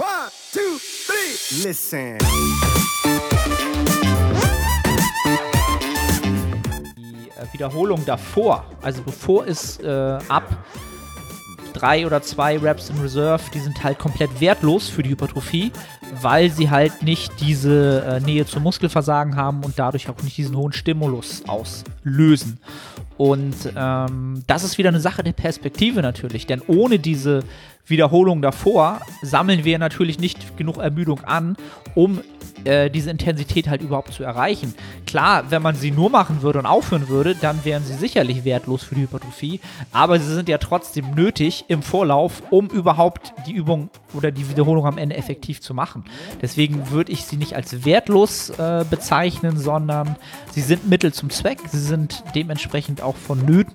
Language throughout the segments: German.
One, two, three. Listen. die äh, Wiederholung davor, also bevor es äh, ab drei oder zwei Reps in Reserve, die sind halt komplett wertlos für die Hypertrophie, weil sie halt nicht diese äh, Nähe zum Muskelversagen haben und dadurch auch nicht diesen hohen Stimulus auslösen. Und ähm, das ist wieder eine Sache der Perspektive natürlich, denn ohne diese Wiederholung davor sammeln wir natürlich nicht genug Ermüdung an, um äh, diese Intensität halt überhaupt zu erreichen. Klar, wenn man sie nur machen würde und aufhören würde, dann wären sie sicherlich wertlos für die Hypertrophie, aber sie sind ja trotzdem nötig im Vorlauf, um überhaupt die Übung oder die Wiederholung am Ende effektiv zu machen. Deswegen würde ich sie nicht als wertlos äh, bezeichnen, sondern sie sind Mittel zum Zweck, sie sind dementsprechend auch vonnöten.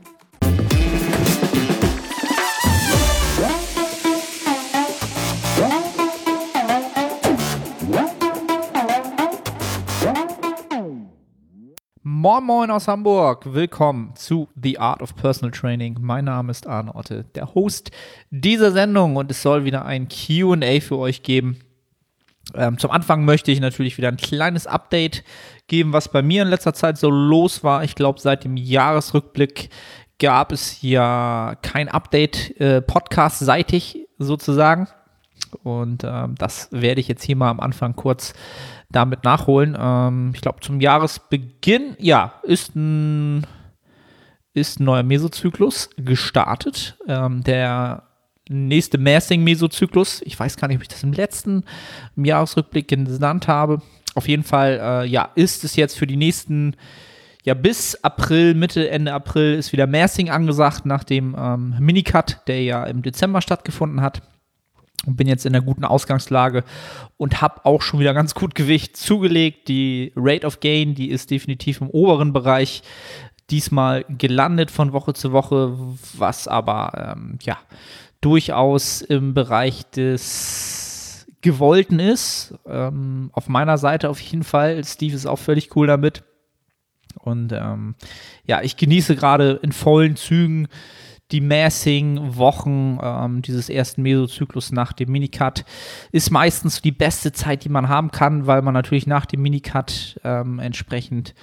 Moin Moin aus Hamburg, willkommen zu The Art of Personal Training. Mein Name ist Arne Otte, der Host dieser Sendung und es soll wieder ein QA für euch geben. Ähm, zum Anfang möchte ich natürlich wieder ein kleines Update geben, was bei mir in letzter Zeit so los war. Ich glaube, seit dem Jahresrückblick gab es ja kein Update äh, podcast-seitig sozusagen. Und ähm, das werde ich jetzt hier mal am Anfang kurz damit nachholen. Ähm, ich glaube, zum Jahresbeginn, ja, ist ein, ist ein neuer Mesozyklus gestartet. Ähm, der nächste Massing-Mesozyklus, ich weiß gar nicht, ob ich das im letzten im Jahresrückblick genannt habe. Auf jeden Fall, äh, ja, ist es jetzt für die nächsten ja, bis April, Mitte, Ende April ist wieder Massing angesagt nach dem ähm, Minicut, der ja im Dezember stattgefunden hat und bin jetzt in einer guten Ausgangslage und habe auch schon wieder ganz gut Gewicht zugelegt. Die Rate of Gain, die ist definitiv im oberen Bereich diesmal gelandet von Woche zu Woche, was aber ähm, ja durchaus im Bereich des Gewollten ist. Ähm, auf meiner Seite auf jeden Fall. Steve ist auch völlig cool damit. Und ähm, ja, ich genieße gerade in vollen Zügen die Massing-Wochen ähm, dieses ersten Mesozyklus nach dem Minicut ist meistens die beste Zeit, die man haben kann, weil man natürlich nach dem Minicut ähm, entsprechend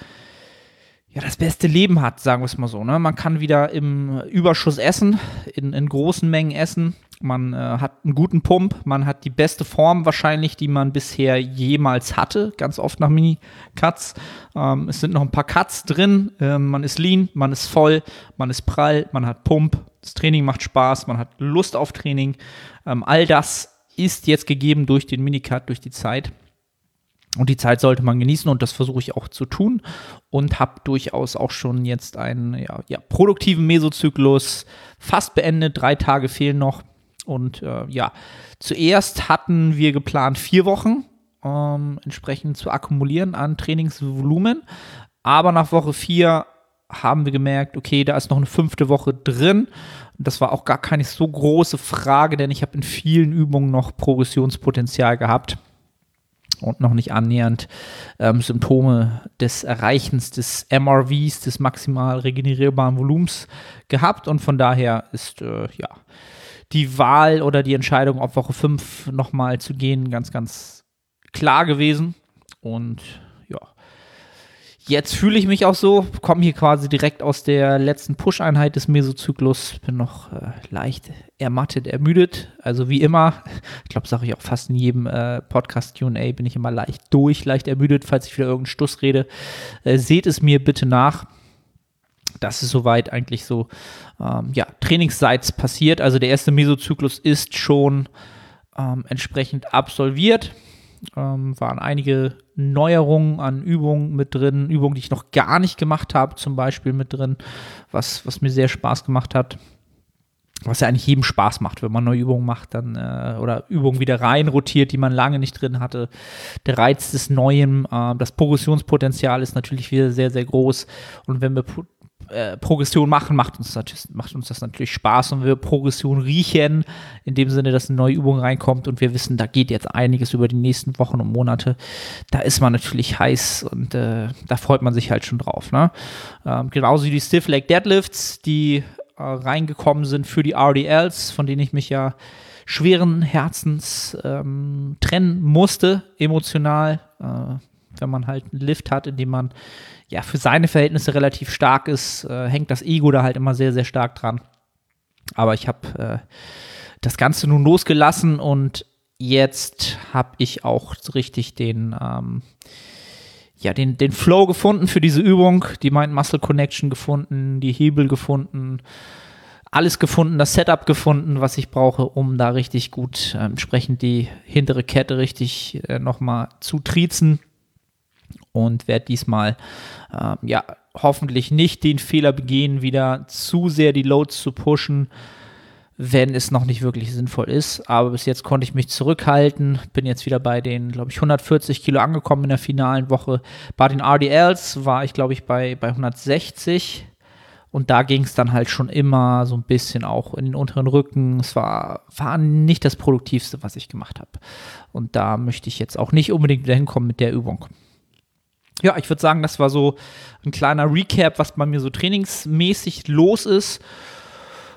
ja, das beste Leben hat, sagen wir es mal so. Ne? Man kann wieder im Überschuss essen, in, in großen Mengen essen. Man äh, hat einen guten Pump, man hat die beste Form wahrscheinlich, die man bisher jemals hatte, ganz oft nach Mini-Cuts. Ähm, es sind noch ein paar Cuts drin, ähm, man ist lean, man ist voll, man ist prall, man hat Pump, das Training macht Spaß, man hat Lust auf Training. Ähm, all das ist jetzt gegeben durch den Minicut, durch die Zeit. Und die Zeit sollte man genießen und das versuche ich auch zu tun und habe durchaus auch schon jetzt einen ja, ja, produktiven Mesozyklus fast beendet. Drei Tage fehlen noch. Und äh, ja, zuerst hatten wir geplant, vier Wochen ähm, entsprechend zu akkumulieren an Trainingsvolumen. Aber nach Woche vier haben wir gemerkt, okay, da ist noch eine fünfte Woche drin. Das war auch gar keine so große Frage, denn ich habe in vielen Übungen noch Progressionspotenzial gehabt und noch nicht annähernd ähm, Symptome des Erreichens des MRVs, des maximal regenerierbaren Volumens gehabt. Und von daher ist äh, ja die Wahl oder die Entscheidung, auf Woche 5 nochmal zu gehen, ganz, ganz klar gewesen. Und ja, jetzt fühle ich mich auch so, komme hier quasi direkt aus der letzten Push-Einheit des Mesozyklus, bin noch äh, leicht ermattet, ermüdet. Also wie immer, ich glaube, sage ich auch fast in jedem äh, Podcast QA, bin ich immer leicht durch, leicht ermüdet, falls ich wieder irgendeinen Stuss rede. Äh, seht es mir bitte nach das ist soweit eigentlich so, ähm, ja, trainingsseits passiert. Also der erste Mesozyklus ist schon ähm, entsprechend absolviert. Ähm, waren einige Neuerungen an Übungen mit drin, Übungen, die ich noch gar nicht gemacht habe, zum Beispiel mit drin, was, was mir sehr Spaß gemacht hat. Was ja eigentlich jedem Spaß macht, wenn man neue Übungen macht, dann äh, oder Übungen wieder rein rotiert, die man lange nicht drin hatte. Der Reiz des Neuen, äh, das Progressionspotenzial ist natürlich wieder sehr, sehr groß. Und wenn wir äh, Progression machen, macht uns, macht uns das natürlich Spaß und wir Progression riechen, in dem Sinne, dass eine neue Übung reinkommt und wir wissen, da geht jetzt einiges über die nächsten Wochen und Monate. Da ist man natürlich heiß und äh, da freut man sich halt schon drauf. Ne? Ähm, genauso wie die Stiff Leg Deadlifts, die äh, reingekommen sind für die RDLs, von denen ich mich ja schweren Herzens ähm, trennen musste, emotional, äh, wenn man halt einen Lift hat, in dem man ja für seine Verhältnisse relativ stark ist, äh, hängt das Ego da halt immer sehr, sehr stark dran. Aber ich habe äh, das Ganze nun losgelassen und jetzt habe ich auch richtig den, ähm, ja, den, den Flow gefunden für diese Übung, die Mind-Muscle Connection gefunden, die Hebel gefunden, alles gefunden, das Setup gefunden, was ich brauche, um da richtig gut äh, entsprechend die hintere Kette richtig äh, nochmal zu triezen und werde diesmal äh, ja hoffentlich nicht den Fehler begehen, wieder zu sehr die Loads zu pushen, wenn es noch nicht wirklich sinnvoll ist. Aber bis jetzt konnte ich mich zurückhalten. Bin jetzt wieder bei den, glaube ich, 140 Kilo angekommen in der finalen Woche. Bei den RDLs war ich, glaube ich, bei, bei 160. Und da ging es dann halt schon immer so ein bisschen auch in den unteren Rücken. Es war, war nicht das Produktivste, was ich gemacht habe. Und da möchte ich jetzt auch nicht unbedingt wieder hinkommen mit der Übung. Ja, ich würde sagen, das war so ein kleiner Recap, was bei mir so trainingsmäßig los ist.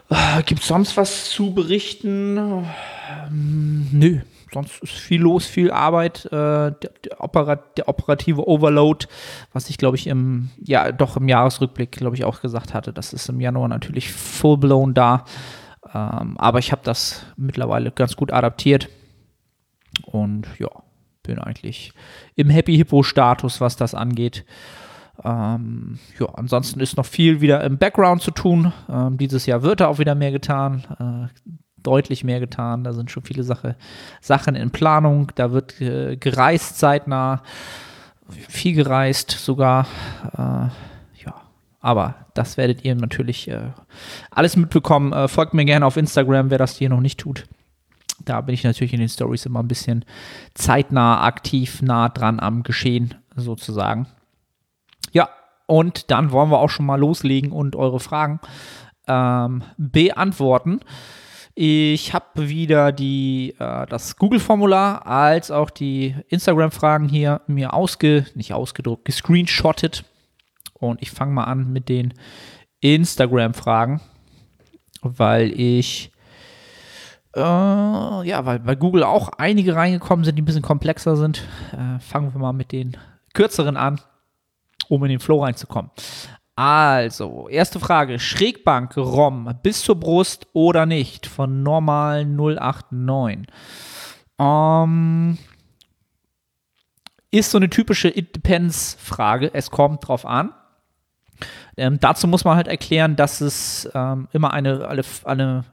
Äh, Gibt es sonst was zu berichten? Ähm, nö, sonst ist viel los, viel Arbeit. Äh, der, der, Operat der, operative Overload, was ich glaube ich im, ja, doch im Jahresrückblick, glaube ich, auch gesagt hatte, das ist im Januar natürlich full-blown da. Ähm, aber ich habe das mittlerweile ganz gut adaptiert. Und ja, bin eigentlich im Happy Hippo-Status, was das angeht. Ähm, ja, ansonsten ist noch viel wieder im Background zu tun. Ähm, dieses Jahr wird da auch wieder mehr getan, äh, deutlich mehr getan. Da sind schon viele Sache, Sachen in Planung. Da wird äh, gereist zeitnah, viel gereist sogar. Äh, ja, aber das werdet ihr natürlich äh, alles mitbekommen. Äh, folgt mir gerne auf Instagram, wer das hier noch nicht tut. Da bin ich natürlich in den Stories immer ein bisschen zeitnah aktiv, nah dran am Geschehen sozusagen. Ja, und dann wollen wir auch schon mal loslegen und eure Fragen ähm, beantworten. Ich habe wieder die, äh, das Google-Formular als auch die Instagram-Fragen hier mir ausge, nicht ausgedruckt, gescreenshottet. Und ich fange mal an mit den Instagram-Fragen, weil ich äh, ja, weil bei Google auch einige reingekommen sind, die ein bisschen komplexer sind. Äh, fangen wir mal mit den kürzeren an, um in den Flow reinzukommen. Also, erste Frage: Schrägbank ROM bis zur Brust oder nicht? Von normal 089. Ähm, ist so eine typische It Depends-Frage. Es kommt drauf an. Ähm, dazu muss man halt erklären, dass es ähm, immer eine, eine, eine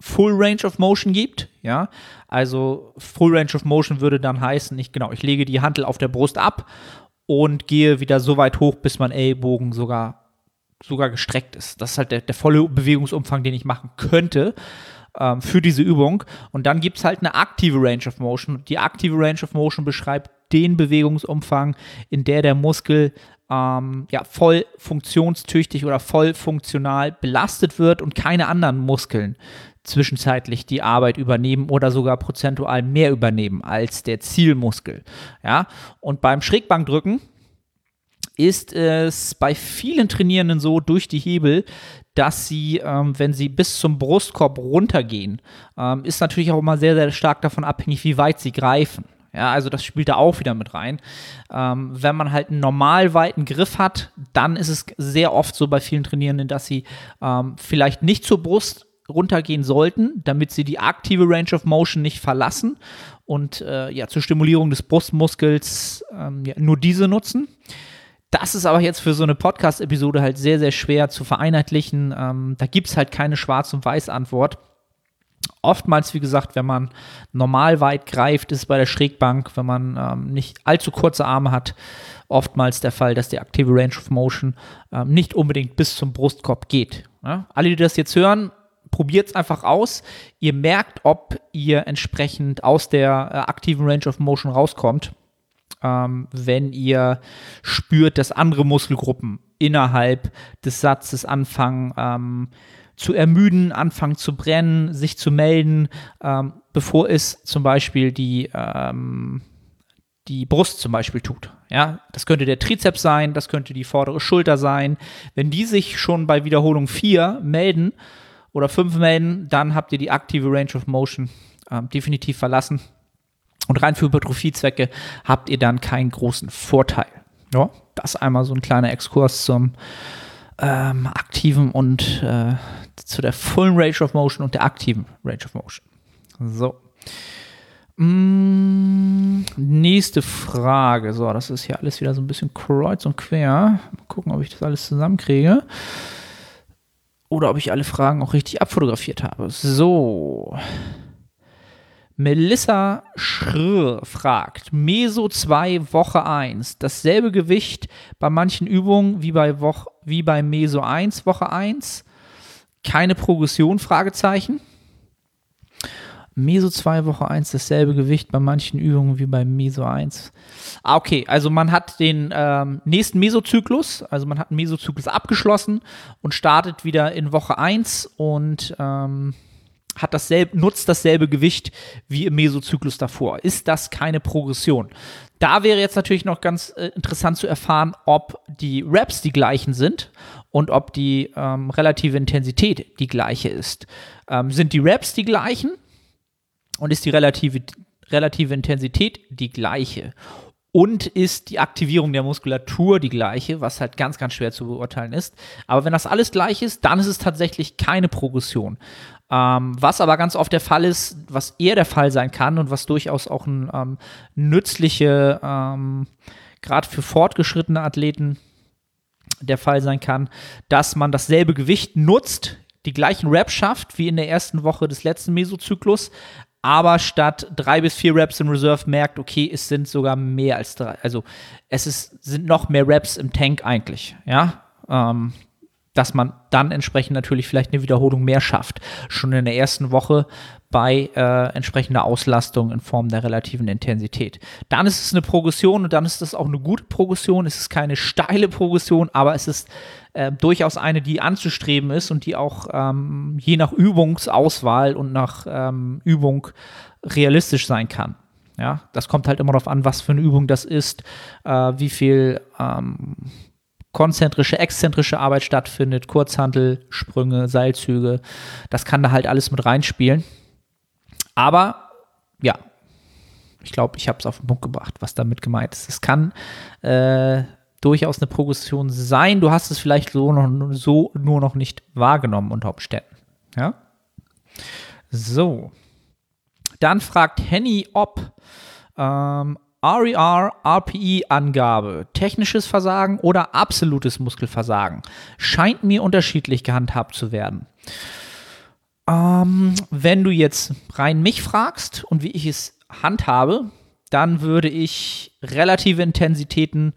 Full Range of Motion gibt, ja, also Full Range of Motion würde dann heißen, ich genau, ich lege die Hantel auf der Brust ab und gehe wieder so weit hoch, bis mein Ellbogen sogar sogar gestreckt ist. Das ist halt der, der volle Bewegungsumfang, den ich machen könnte ähm, für diese Übung. Und dann gibt es halt eine aktive Range of Motion. Die aktive Range of Motion beschreibt den Bewegungsumfang, in der der Muskel ähm, ja, voll funktionstüchtig oder voll funktional belastet wird und keine anderen Muskeln zwischenzeitlich die Arbeit übernehmen oder sogar prozentual mehr übernehmen als der Zielmuskel. Ja? Und beim Schrägbankdrücken ist es bei vielen Trainierenden so durch die Hebel, dass sie, ähm, wenn sie bis zum Brustkorb runtergehen, ähm, ist natürlich auch immer sehr, sehr stark davon abhängig, wie weit sie greifen. Ja, also das spielt da auch wieder mit rein. Ähm, wenn man halt einen normal weiten Griff hat, dann ist es sehr oft so bei vielen Trainierenden, dass sie ähm, vielleicht nicht zur Brust runtergehen sollten, damit sie die aktive Range of Motion nicht verlassen und äh, ja zur Stimulierung des Brustmuskels ähm, ja, nur diese nutzen. Das ist aber jetzt für so eine Podcast-Episode halt sehr, sehr schwer zu vereinheitlichen. Ähm, da gibt es halt keine Schwarz- und Weiß-Antwort. Oftmals, wie gesagt, wenn man normal weit greift, ist bei der Schrägbank, wenn man ähm, nicht allzu kurze Arme hat, oftmals der Fall, dass die aktive Range of Motion ähm, nicht unbedingt bis zum Brustkorb geht. Ja? Alle, die das jetzt hören, probiert es einfach aus. Ihr merkt, ob ihr entsprechend aus der äh, aktiven Range of Motion rauskommt, ähm, wenn ihr spürt, dass andere Muskelgruppen innerhalb des Satzes anfangen, ähm, zu ermüden, anfangen zu brennen, sich zu melden, ähm, bevor es zum Beispiel die, ähm, die Brust zum Beispiel tut. Ja, das könnte der Trizeps sein, das könnte die vordere Schulter sein. Wenn die sich schon bei Wiederholung 4 melden oder fünf melden, dann habt ihr die aktive Range of Motion ähm, definitiv verlassen. Und rein für Hypertrophiezwecke habt ihr dann keinen großen Vorteil. Ja, das einmal so ein kleiner Exkurs zum ähm, aktiven und äh, zu der vollen Range of Motion und der aktiven Range of Motion. So. Mm, nächste Frage. So, das ist hier alles wieder so ein bisschen kreuz und quer. Mal gucken, ob ich das alles zusammenkriege. Oder ob ich alle Fragen auch richtig abfotografiert habe. So. Melissa Schrr fragt, Meso 2 Woche 1, dasselbe Gewicht bei manchen Übungen wie bei, Woche, wie bei Meso 1 Woche 1, keine Progression, Fragezeichen. Meso 2 Woche 1 dasselbe Gewicht bei manchen Übungen wie bei Meso 1. Ah, okay, also man hat den ähm, nächsten Mesozyklus, also man hat einen Mesozyklus abgeschlossen und startet wieder in Woche 1 und ähm, hat dasselbe, nutzt dasselbe Gewicht wie im Mesozyklus davor. Ist das keine Progression? Da wäre jetzt natürlich noch ganz äh, interessant zu erfahren, ob die Reps die gleichen sind und ob die ähm, relative Intensität die gleiche ist. Ähm, sind die Reps die gleichen und ist die relative, relative Intensität die gleiche? und ist die Aktivierung der Muskulatur die gleiche, was halt ganz, ganz schwer zu beurteilen ist. Aber wenn das alles gleich ist, dann ist es tatsächlich keine Progression. Ähm, was aber ganz oft der Fall ist, was eher der Fall sein kann und was durchaus auch ein ähm, nützliche, ähm, gerade für fortgeschrittene Athleten der Fall sein kann, dass man dasselbe Gewicht nutzt, die gleichen Reps schafft wie in der ersten Woche des letzten Mesozyklus, aber statt drei bis vier Reps in Reserve merkt, okay, es sind sogar mehr als drei. Also es ist, sind noch mehr Reps im Tank eigentlich, ja. Ähm, dass man dann entsprechend natürlich vielleicht eine Wiederholung mehr schafft. Schon in der ersten Woche bei äh, entsprechender Auslastung in Form der relativen Intensität. Dann ist es eine Progression und dann ist es auch eine gute Progression. Es ist keine steile Progression, aber es ist äh, durchaus eine, die anzustreben ist und die auch ähm, je nach Übungsauswahl und nach ähm, Übung realistisch sein kann. Ja, das kommt halt immer darauf an, was für eine Übung das ist, äh, wie viel ähm, konzentrische, exzentrische Arbeit stattfindet, Kurzhantel, Sprünge, Seilzüge. Das kann da halt alles mit reinspielen. Aber ja, ich glaube, ich habe es auf den Punkt gebracht, was damit gemeint ist. Es kann äh, durchaus eine Progression sein. Du hast es vielleicht so, noch, so nur noch nicht wahrgenommen unter Umständen. Ja? So. Dann fragt Henny ob ähm, RER, RPE-Angabe, technisches Versagen oder absolutes Muskelversagen scheint mir unterschiedlich gehandhabt zu werden. Ähm, wenn du jetzt rein mich fragst und wie ich es handhabe, dann würde ich relative Intensitäten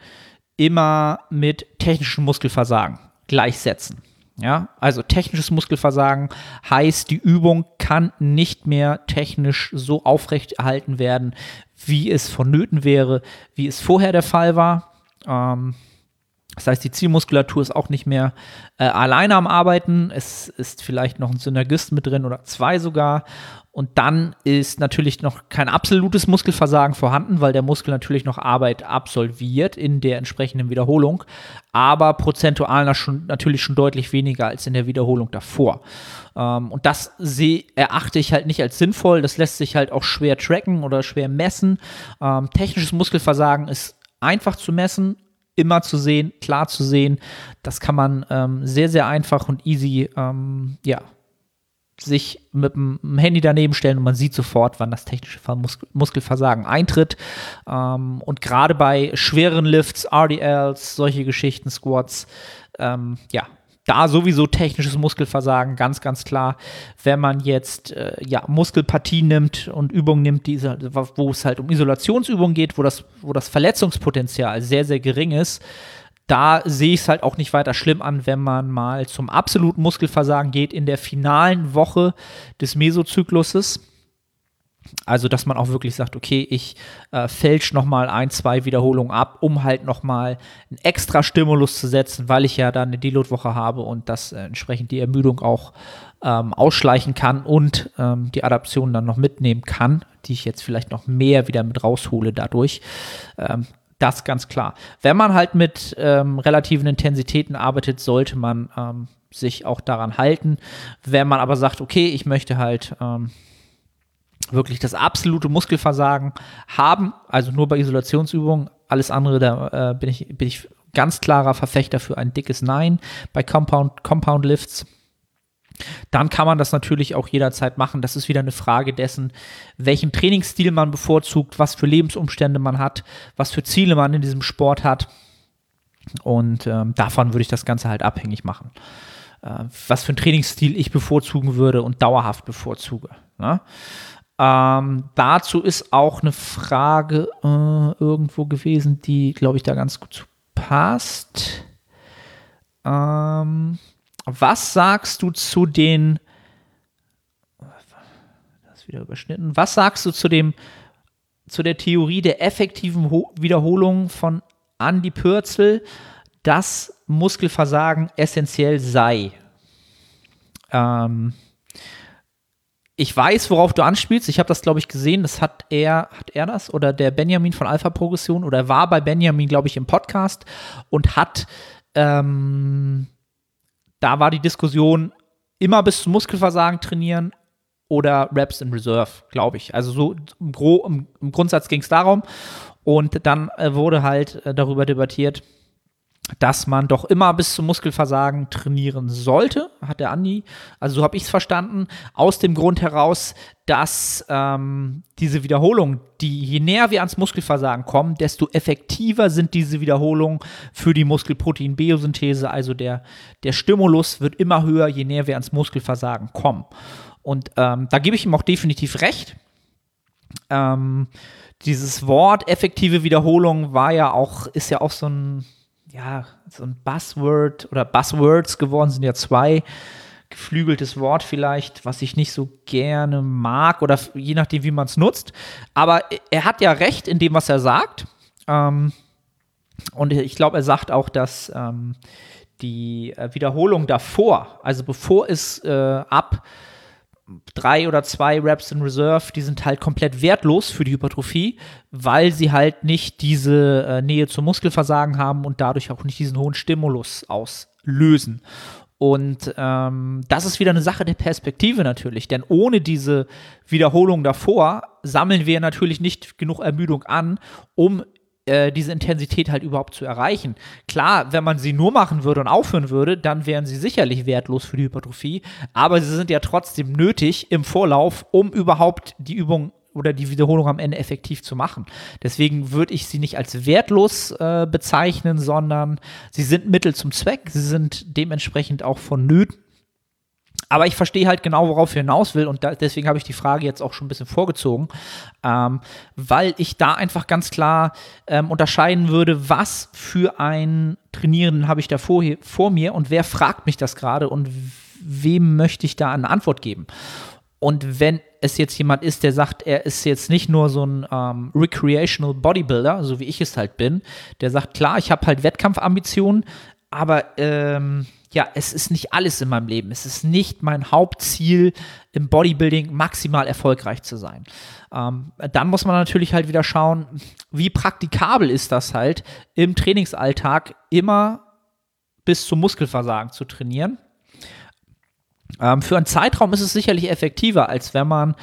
immer mit technischem Muskelversagen gleichsetzen. Ja, also technisches Muskelversagen heißt, die Übung kann nicht mehr technisch so aufrechterhalten werden, wie es vonnöten wäre, wie es vorher der Fall war. Ähm, das heißt, die Zielmuskulatur ist auch nicht mehr äh, alleine am Arbeiten. Es ist vielleicht noch ein Synergist mit drin oder zwei sogar. Und dann ist natürlich noch kein absolutes Muskelversagen vorhanden, weil der Muskel natürlich noch Arbeit absolviert in der entsprechenden Wiederholung, aber prozentual schon, natürlich schon deutlich weniger als in der Wiederholung davor. Ähm, und das seh, erachte ich halt nicht als sinnvoll. Das lässt sich halt auch schwer tracken oder schwer messen. Ähm, technisches Muskelversagen ist einfach zu messen, immer zu sehen, klar zu sehen. Das kann man ähm, sehr, sehr einfach und easy, ähm, ja, sich mit dem Handy daneben stellen und man sieht sofort, wann das technische Mus Muskelversagen eintritt. Ähm, und gerade bei schweren Lifts, RDLs, solche Geschichten, Squats, ähm, ja, da sowieso technisches Muskelversagen, ganz, ganz klar. Wenn man jetzt äh, ja, Muskelpartien nimmt und Übungen nimmt, die, wo es halt um Isolationsübungen geht, wo das, wo das Verletzungspotenzial sehr, sehr gering ist, da sehe ich es halt auch nicht weiter schlimm an, wenn man mal zum absoluten Muskelversagen geht in der finalen Woche des Mesozykluses. Also, dass man auch wirklich sagt, okay, ich äh, fälsch nochmal ein, zwei Wiederholungen ab, um halt nochmal einen extra Stimulus zu setzen, weil ich ja dann eine Deload-Woche habe und das äh, entsprechend die Ermüdung auch ähm, ausschleichen kann und ähm, die Adaption dann noch mitnehmen kann, die ich jetzt vielleicht noch mehr wieder mit raushole dadurch. Ähm, Das ganz klar. Wenn man halt mit ähm, relativen Intensitäten arbeitet, sollte man ähm, sich auch daran halten. Wenn man aber sagt, okay, ich möchte halt ähm, wirklich das absolute Muskelversagen haben, also nur bei Isolationsübungen, alles andere, da äh, bin, ich, bin ich ganz klarer Verfechter für ein dickes Nein bei Compound, Compound Lifts. Dann kann man das natürlich auch jederzeit machen. Das ist wieder eine Frage dessen, welchen Trainingsstil man bevorzugt, was für Lebensumstände man hat, was für Ziele man in diesem Sport hat. Und ähm, davon würde ich das Ganze halt abhängig machen. Äh, was für einen Trainingsstil ich bevorzugen würde und dauerhaft bevorzuge. Ne? Ähm, dazu ist auch eine Frage äh, irgendwo gewesen, die, glaube ich, da ganz gut passt. Ähm, was sagst du zu den. Das ist wieder überschnitten. Was sagst du zu dem zu der Theorie der effektiven Ho Wiederholung von Andy Pürzel, dass Muskelversagen essentiell sei? Ähm, ich weiß, worauf du anspielst. Ich habe das, glaube ich, gesehen. Das hat er, hat er das oder der Benjamin von Alpha Progression oder war bei Benjamin, glaube ich, im Podcast und hat, ähm, da war die Diskussion immer bis zum Muskelversagen trainieren oder Reps in Reserve, glaube ich. Also so im, Gro im, im Grundsatz ging es darum. Und dann äh, wurde halt äh, darüber debattiert, dass man doch immer bis zum Muskelversagen trainieren sollte, hat der Andi. Also so habe ich es verstanden, aus dem Grund heraus, dass ähm, diese Wiederholungen, die je näher wir ans Muskelversagen kommen, desto effektiver sind diese Wiederholungen für die Muskelprotein-Biosynthese. Also der, der Stimulus wird immer höher, je näher wir ans Muskelversagen kommen. Und ähm, da gebe ich ihm auch definitiv recht. Ähm, dieses Wort effektive Wiederholung war ja auch, ist ja auch so ein ja, so ein Buzzword oder Buzzwords geworden sind ja zwei. Geflügeltes Wort vielleicht, was ich nicht so gerne mag oder je nachdem, wie man es nutzt. Aber er hat ja recht in dem, was er sagt. Ähm, und ich glaube, er sagt auch, dass ähm, die äh, Wiederholung davor, also bevor es äh, ab drei oder zwei Reps in Reserve, die sind halt komplett wertlos für die Hypertrophie, weil sie halt nicht diese äh, Nähe zum Muskelversagen haben und dadurch auch nicht diesen hohen Stimulus auslösen. Und ähm, das ist wieder eine Sache der Perspektive natürlich, denn ohne diese Wiederholung davor sammeln wir natürlich nicht genug Ermüdung an, um äh, diese Intensität halt überhaupt zu erreichen. Klar, wenn man sie nur machen würde und aufhören würde, dann wären sie sicherlich wertlos für die Hypertrophie, aber sie sind ja trotzdem nötig im Vorlauf, um überhaupt die Übung oder die Wiederholung am Ende effektiv zu machen. Deswegen würde ich sie nicht als wertlos äh, bezeichnen, sondern sie sind Mittel zum Zweck, sie sind dementsprechend auch vonnöten aber ich verstehe halt genau, worauf er hinaus will und da, deswegen habe ich die Frage jetzt auch schon ein bisschen vorgezogen, ähm, weil ich da einfach ganz klar ähm, unterscheiden würde, was für ein Trainieren habe ich da vor, vor mir und wer fragt mich das gerade und wem möchte ich da eine Antwort geben. Und wenn es jetzt jemand ist, der sagt, er ist jetzt nicht nur so ein ähm, recreational Bodybuilder, so wie ich es halt bin, der sagt, klar, ich habe halt Wettkampfambitionen, aber ähm, ja, es ist nicht alles in meinem Leben. Es ist nicht mein Hauptziel, im Bodybuilding maximal erfolgreich zu sein. Ähm, dann muss man natürlich halt wieder schauen, wie praktikabel ist das halt, im Trainingsalltag immer bis zum Muskelversagen zu trainieren. Ähm, für einen Zeitraum ist es sicherlich effektiver, als wenn man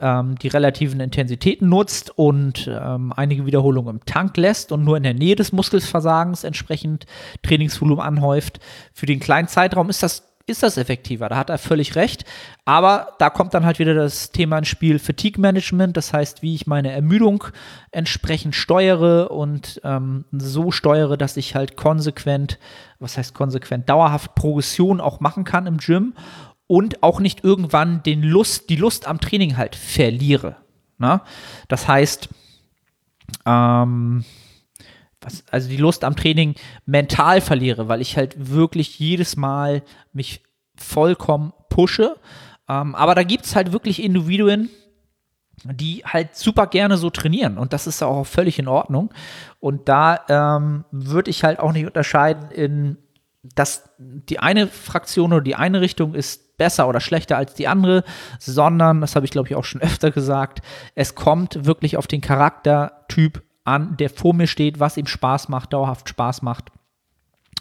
ähm, die relativen Intensitäten nutzt und ähm, einige Wiederholungen im Tank lässt und nur in der Nähe des Muskelversagens entsprechend Trainingsvolumen anhäuft. Für den kleinen Zeitraum ist das ist das effektiver. Da hat er völlig recht. Aber da kommt dann halt wieder das Thema ins Spiel Fatigue Management. Das heißt, wie ich meine Ermüdung entsprechend steuere und ähm, so steuere, dass ich halt konsequent, was heißt konsequent, dauerhaft Progression auch machen kann im Gym und auch nicht irgendwann den Lust, die Lust am Training halt verliere. Ne? Das heißt, ähm, was, also die Lust am Training mental verliere, weil ich halt wirklich jedes Mal mich vollkommen pushe. Ähm, aber da gibt es halt wirklich Individuen, die halt super gerne so trainieren und das ist auch völlig in Ordnung. Und da ähm, würde ich halt auch nicht unterscheiden in, dass die eine Fraktion oder die eine Richtung ist besser oder schlechter als die andere, sondern, das habe ich glaube ich auch schon öfter gesagt, es kommt wirklich auf den Charaktertyp an, der vor mir steht, was ihm Spaß macht, dauerhaft Spaß macht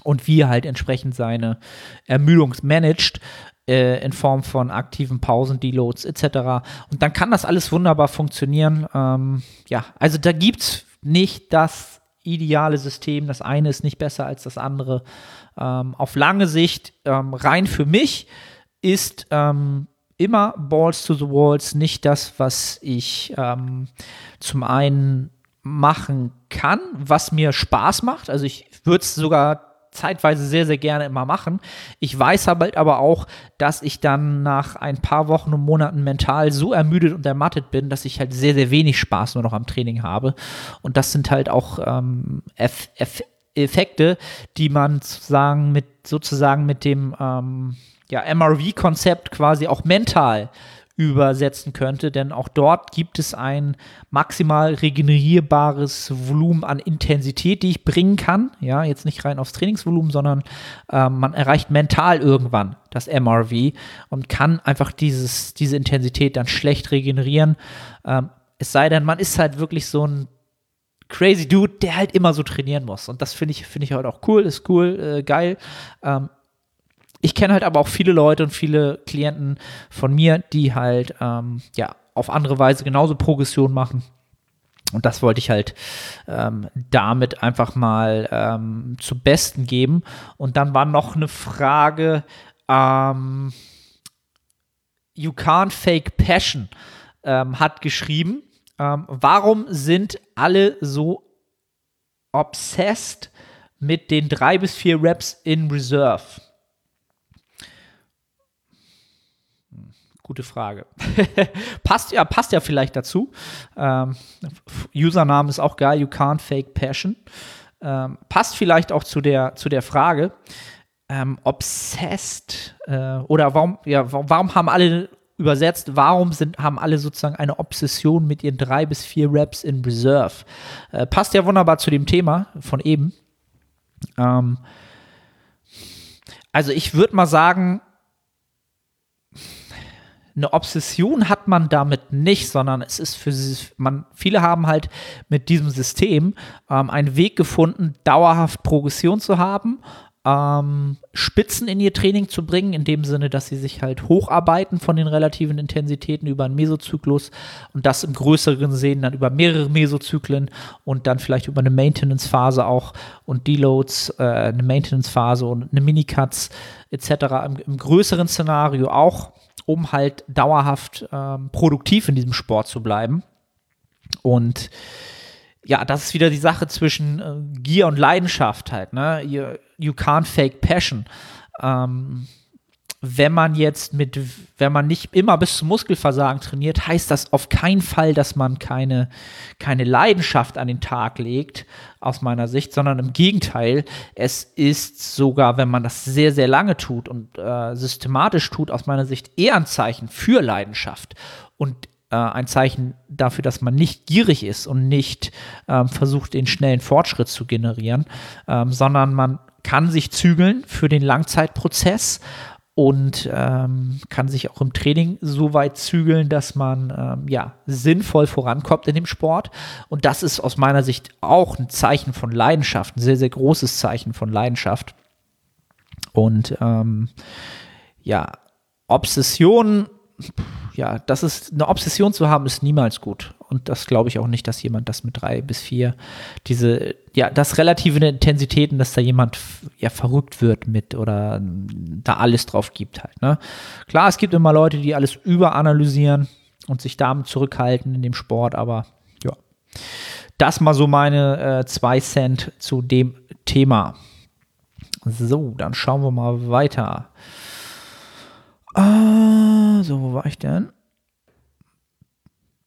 und wie er halt entsprechend seine Ermüdung managt äh, in Form von aktiven Pausen, Deloads etc. Und dann kann das alles wunderbar funktionieren. Ähm, ja, also da gibt es nicht das ideale System. Das eine ist nicht besser als das andere. Ähm, auf lange Sicht, ähm, rein für mich, ist ähm, immer Balls to the Walls nicht das, was ich ähm, zum einen machen kann, was mir Spaß macht. Also ich würde es sogar zeitweise sehr, sehr gerne immer machen. Ich weiß halt aber auch, dass ich dann nach ein paar Wochen und Monaten mental so ermüdet und ermattet bin, dass ich halt sehr, sehr wenig Spaß nur noch am Training habe. Und das sind halt auch ähm, Eff Eff Effekte, die man sozusagen mit, sozusagen mit dem ähm, ja, MRV-Konzept quasi auch mental übersetzen könnte, denn auch dort gibt es ein maximal regenerierbares Volumen an Intensität, die ich bringen kann. Ja, jetzt nicht rein aufs Trainingsvolumen, sondern äh, man erreicht mental irgendwann das MRV und kann einfach dieses, diese Intensität dann schlecht regenerieren. Ähm, es sei denn, man ist halt wirklich so ein crazy Dude, der halt immer so trainieren muss. Und das finde ich, finde ich halt auch cool, ist cool, äh, geil. Ähm, ich kenne halt aber auch viele Leute und viele Klienten von mir, die halt ähm, ja auf andere Weise genauso Progression machen. Und das wollte ich halt ähm, damit einfach mal ähm, zu Besten geben. Und dann war noch eine Frage, ähm, You Can't Fake Passion ähm, hat geschrieben, ähm, warum sind alle so obsessed mit den drei bis vier Reps in Reserve? Gute Frage. passt ja, passt ja vielleicht dazu. Ähm, Username ist auch geil, you can't fake passion. Ähm, passt vielleicht auch zu der, zu der Frage. Ähm, obsessed äh, oder warum, ja, warum haben alle übersetzt, warum sind, haben alle sozusagen eine Obsession mit ihren drei bis vier Raps in Reserve? Äh, passt ja wunderbar zu dem Thema von eben. Ähm, also ich würde mal sagen, eine Obsession hat man damit nicht, sondern es ist für sie, man, viele haben halt mit diesem System ähm, einen Weg gefunden, dauerhaft Progression zu haben, ähm, Spitzen in ihr Training zu bringen, in dem Sinne, dass sie sich halt hocharbeiten von den relativen Intensitäten über einen Mesozyklus und das im größeren Sehen dann über mehrere Mesozyklen und dann vielleicht über eine Maintenance-Phase auch und Deloads, äh, eine Maintenance-Phase und eine Minicuts etc. Im, im größeren Szenario auch um halt dauerhaft ähm, produktiv in diesem Sport zu bleiben. Und ja, das ist wieder die Sache zwischen äh, Gier und Leidenschaft halt, ne? You, you can't fake passion. Ähm, wenn man jetzt mit, wenn man nicht immer bis zum Muskelversagen trainiert, heißt das auf keinen Fall, dass man keine, keine Leidenschaft an den Tag legt, aus meiner Sicht, sondern im Gegenteil, es ist sogar, wenn man das sehr, sehr lange tut und äh, systematisch tut, aus meiner Sicht eher ein Zeichen für Leidenschaft und äh, ein Zeichen dafür, dass man nicht gierig ist und nicht ähm, versucht, den schnellen Fortschritt zu generieren, ähm, sondern man kann sich zügeln für den Langzeitprozess und ähm, kann sich auch im Training so weit zügeln, dass man ähm, ja sinnvoll vorankommt in dem Sport. Und das ist aus meiner Sicht auch ein Zeichen von Leidenschaft, ein sehr, sehr großes Zeichen von Leidenschaft. Und ähm, ja, Obsession, ja, das ist eine Obsession zu haben, ist niemals gut. Und das glaube ich auch nicht, dass jemand das mit drei bis vier, diese, ja, das relative Intensitäten, dass da jemand ja verrückt wird mit oder da alles drauf gibt halt. Ne? Klar, es gibt immer Leute, die alles überanalysieren und sich damit zurückhalten in dem Sport, aber ja. Das mal so meine äh, zwei Cent zu dem Thema. So, dann schauen wir mal weiter. Ah, so, wo war ich denn?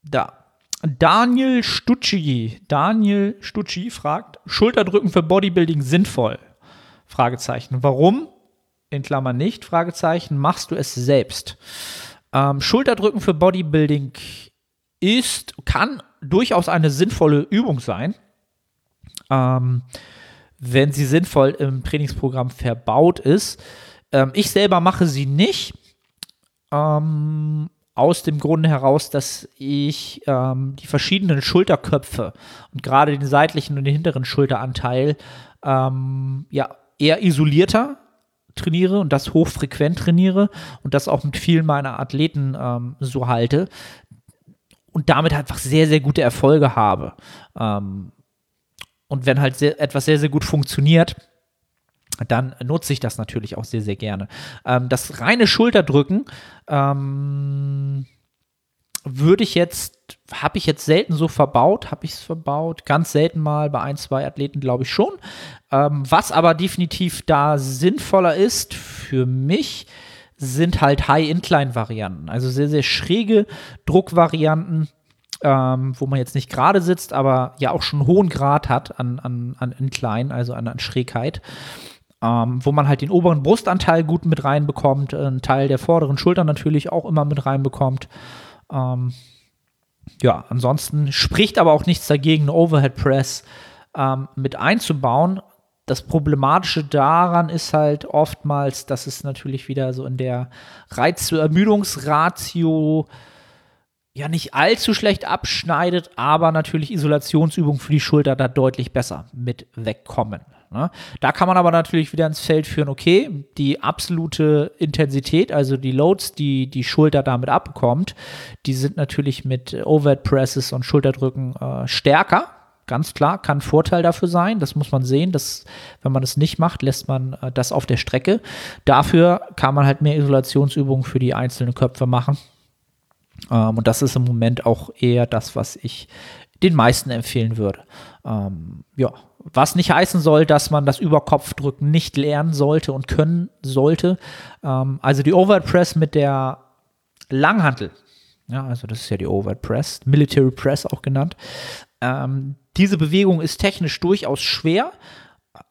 Da. Daniel Stucci. Daniel Stucci fragt, Schulterdrücken für Bodybuilding sinnvoll? Fragezeichen. Warum? In Klammern nicht, Fragezeichen. Machst du es selbst? Ähm, Schulterdrücken für Bodybuilding ist, kann durchaus eine sinnvolle Übung sein. Ähm, wenn sie sinnvoll im Trainingsprogramm verbaut ist. Ähm, ich selber mache sie nicht. Ähm, aus dem Grunde heraus, dass ich ähm, die verschiedenen Schulterköpfe und gerade den seitlichen und den hinteren Schulteranteil ähm, ja eher isolierter trainiere und das hochfrequent trainiere und das auch mit vielen meiner Athleten ähm, so halte und damit einfach sehr, sehr gute Erfolge habe. Ähm, und wenn halt sehr, etwas sehr, sehr gut funktioniert, dann nutze ich das natürlich auch sehr, sehr gerne. Ähm, das reine Schulterdrücken ähm, würde ich jetzt, habe ich jetzt selten so verbaut, habe ich es verbaut, ganz selten mal bei ein, zwei Athleten glaube ich schon. Ähm, was aber definitiv da sinnvoller ist für mich, sind halt High-Incline-Varianten, also sehr, sehr schräge Druckvarianten, ähm, wo man jetzt nicht gerade sitzt, aber ja auch schon einen hohen Grad hat an, an, an Incline, also an, an Schrägheit ähm, wo man halt den oberen Brustanteil gut mit reinbekommt, einen Teil der vorderen Schulter natürlich auch immer mit reinbekommt. Ähm, ja, ansonsten spricht aber auch nichts dagegen, eine Overhead Press ähm, mit einzubauen. Das Problematische daran ist halt oftmals, dass es natürlich wieder so in der Reiz-zu-Ermüdungsratio ja nicht allzu schlecht abschneidet, aber natürlich Isolationsübungen für die Schulter da deutlich besser mit wegkommen. Ne? Da kann man aber natürlich wieder ins Feld führen, okay, die absolute Intensität, also die Loads, die die Schulter damit abbekommt, die sind natürlich mit Overhead Presses und Schulterdrücken äh, stärker. Ganz klar, kann Vorteil dafür sein. Das muss man sehen. Dass, wenn man es nicht macht, lässt man äh, das auf der Strecke. Dafür kann man halt mehr Isolationsübungen für die einzelnen Köpfe machen. Ähm, und das ist im Moment auch eher das, was ich den meisten empfehlen würde. Ähm, ja, was nicht heißen soll, dass man das Überkopfdrücken nicht lernen sollte und können sollte. Ähm, also die Overhead Press mit der Langhantel, ja, also das ist ja die Overhead Press, Military Press auch genannt. Ähm, diese Bewegung ist technisch durchaus schwer,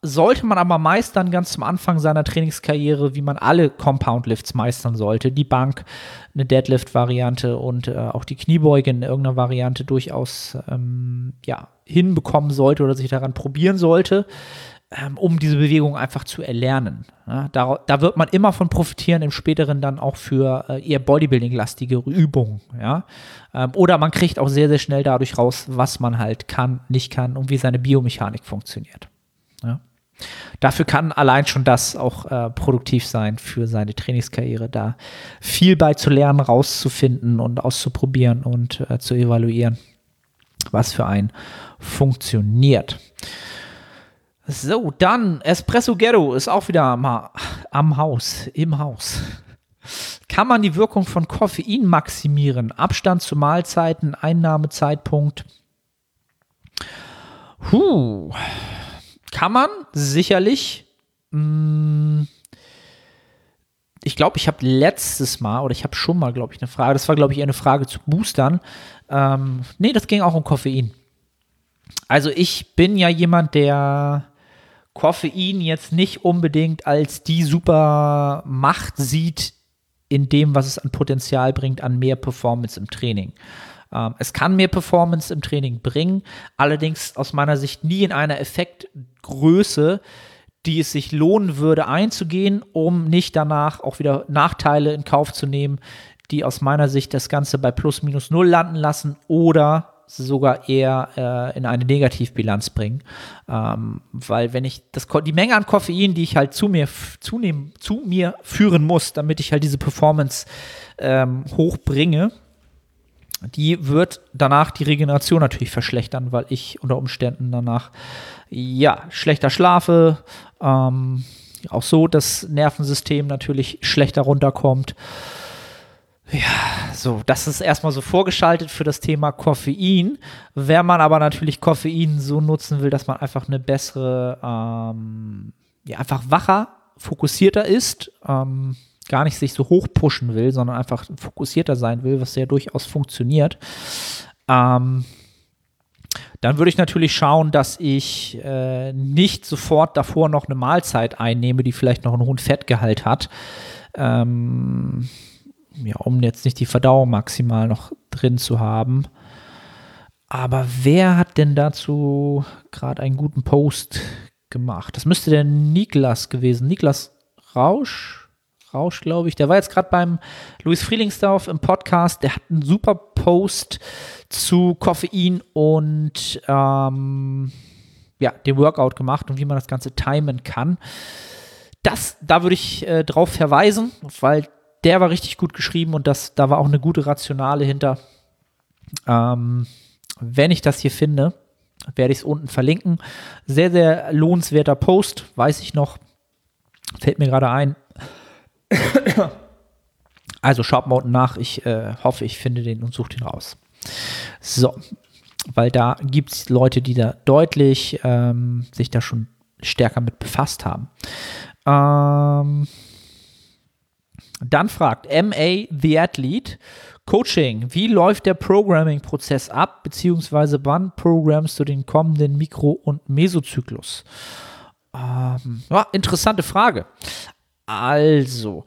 sollte man aber meistern ganz zum Anfang seiner Trainingskarriere, wie man alle Compound Lifts meistern sollte. Die Bank, eine Deadlift-Variante und äh, auch die Kniebeuge in irgendeiner Variante durchaus ähm, ja, hinbekommen sollte oder sich daran probieren sollte, ähm, um diese Bewegung einfach zu erlernen. Ja, da, da, wird man immer von profitieren, im späteren dann auch für äh, eher Bodybuilding-lastige Übungen. Ja? Ähm, oder man kriegt auch sehr, sehr schnell dadurch raus, was man halt kann, nicht kann und wie seine Biomechanik funktioniert. Ja. Dafür kann allein schon das auch äh, produktiv sein für seine Trainingskarriere, da viel bei zu lernen, rauszufinden und auszuprobieren und äh, zu evaluieren, was für einen funktioniert. So, dann Espresso Ghetto ist auch wieder am, am Haus, im Haus. Kann man die Wirkung von Koffein maximieren? Abstand zu Mahlzeiten, Einnahmezeitpunkt. Huh. Kann man sicherlich. Mm, ich glaube, ich habe letztes Mal oder ich habe schon mal, glaube ich, eine Frage. Das war, glaube ich, eine Frage zu Boostern. Ähm, nee, das ging auch um Koffein. Also ich bin ja jemand, der Koffein jetzt nicht unbedingt als die super Macht sieht in dem, was es an Potenzial bringt, an mehr Performance im Training. Ähm, es kann mehr Performance im Training bringen, allerdings aus meiner Sicht nie in einer Effektgröße, die es sich lohnen würde einzugehen, um nicht danach auch wieder Nachteile in Kauf zu nehmen, die aus meiner Sicht das Ganze bei plus minus null landen lassen oder sogar eher äh, in eine Negativbilanz bringen. Ähm, weil wenn ich das, die Menge an Koffein, die ich halt zu mir, zunehmen, zu mir führen muss, damit ich halt diese Performance ähm, hochbringe, die wird danach die Regeneration natürlich verschlechtern, weil ich unter Umständen danach ja schlechter schlafe, ähm, auch so das Nervensystem natürlich schlechter runterkommt. Ja, so, das ist erstmal so vorgeschaltet für das Thema Koffein. Wenn man aber natürlich Koffein so nutzen will, dass man einfach eine bessere, ähm, ja, einfach wacher, fokussierter ist, ähm, gar nicht sich so hoch pushen will, sondern einfach fokussierter sein will, was ja durchaus funktioniert, ähm, dann würde ich natürlich schauen, dass ich äh, nicht sofort davor noch eine Mahlzeit einnehme, die vielleicht noch einen hohen Fettgehalt hat. Ähm, ja, um jetzt nicht die Verdauung maximal noch drin zu haben. Aber wer hat denn dazu gerade einen guten Post gemacht? Das müsste der Niklas gewesen. Niklas Rausch? Rausch, glaube ich. Der war jetzt gerade beim Louis Frielingsdorf im Podcast. Der hat einen super Post zu Koffein und ähm, ja, dem Workout gemacht und wie man das Ganze timen kann. Das, da würde ich äh, drauf verweisen, weil der war richtig gut geschrieben und das, da war auch eine gute Rationale hinter. Ähm, wenn ich das hier finde, werde ich es unten verlinken. Sehr, sehr lohnenswerter Post, weiß ich noch. Fällt mir gerade ein. Also schaut mal unten nach. Ich äh, hoffe, ich finde den und suche den raus. So, weil da gibt es Leute, die da deutlich ähm, sich da schon stärker mit befasst haben. Ähm, dann fragt MA The Athlete, Coaching, wie läuft der Programming-Prozess ab, beziehungsweise wann programmst du den kommenden Mikro- und Mesozyklus? Ähm, ja, interessante Frage. Also,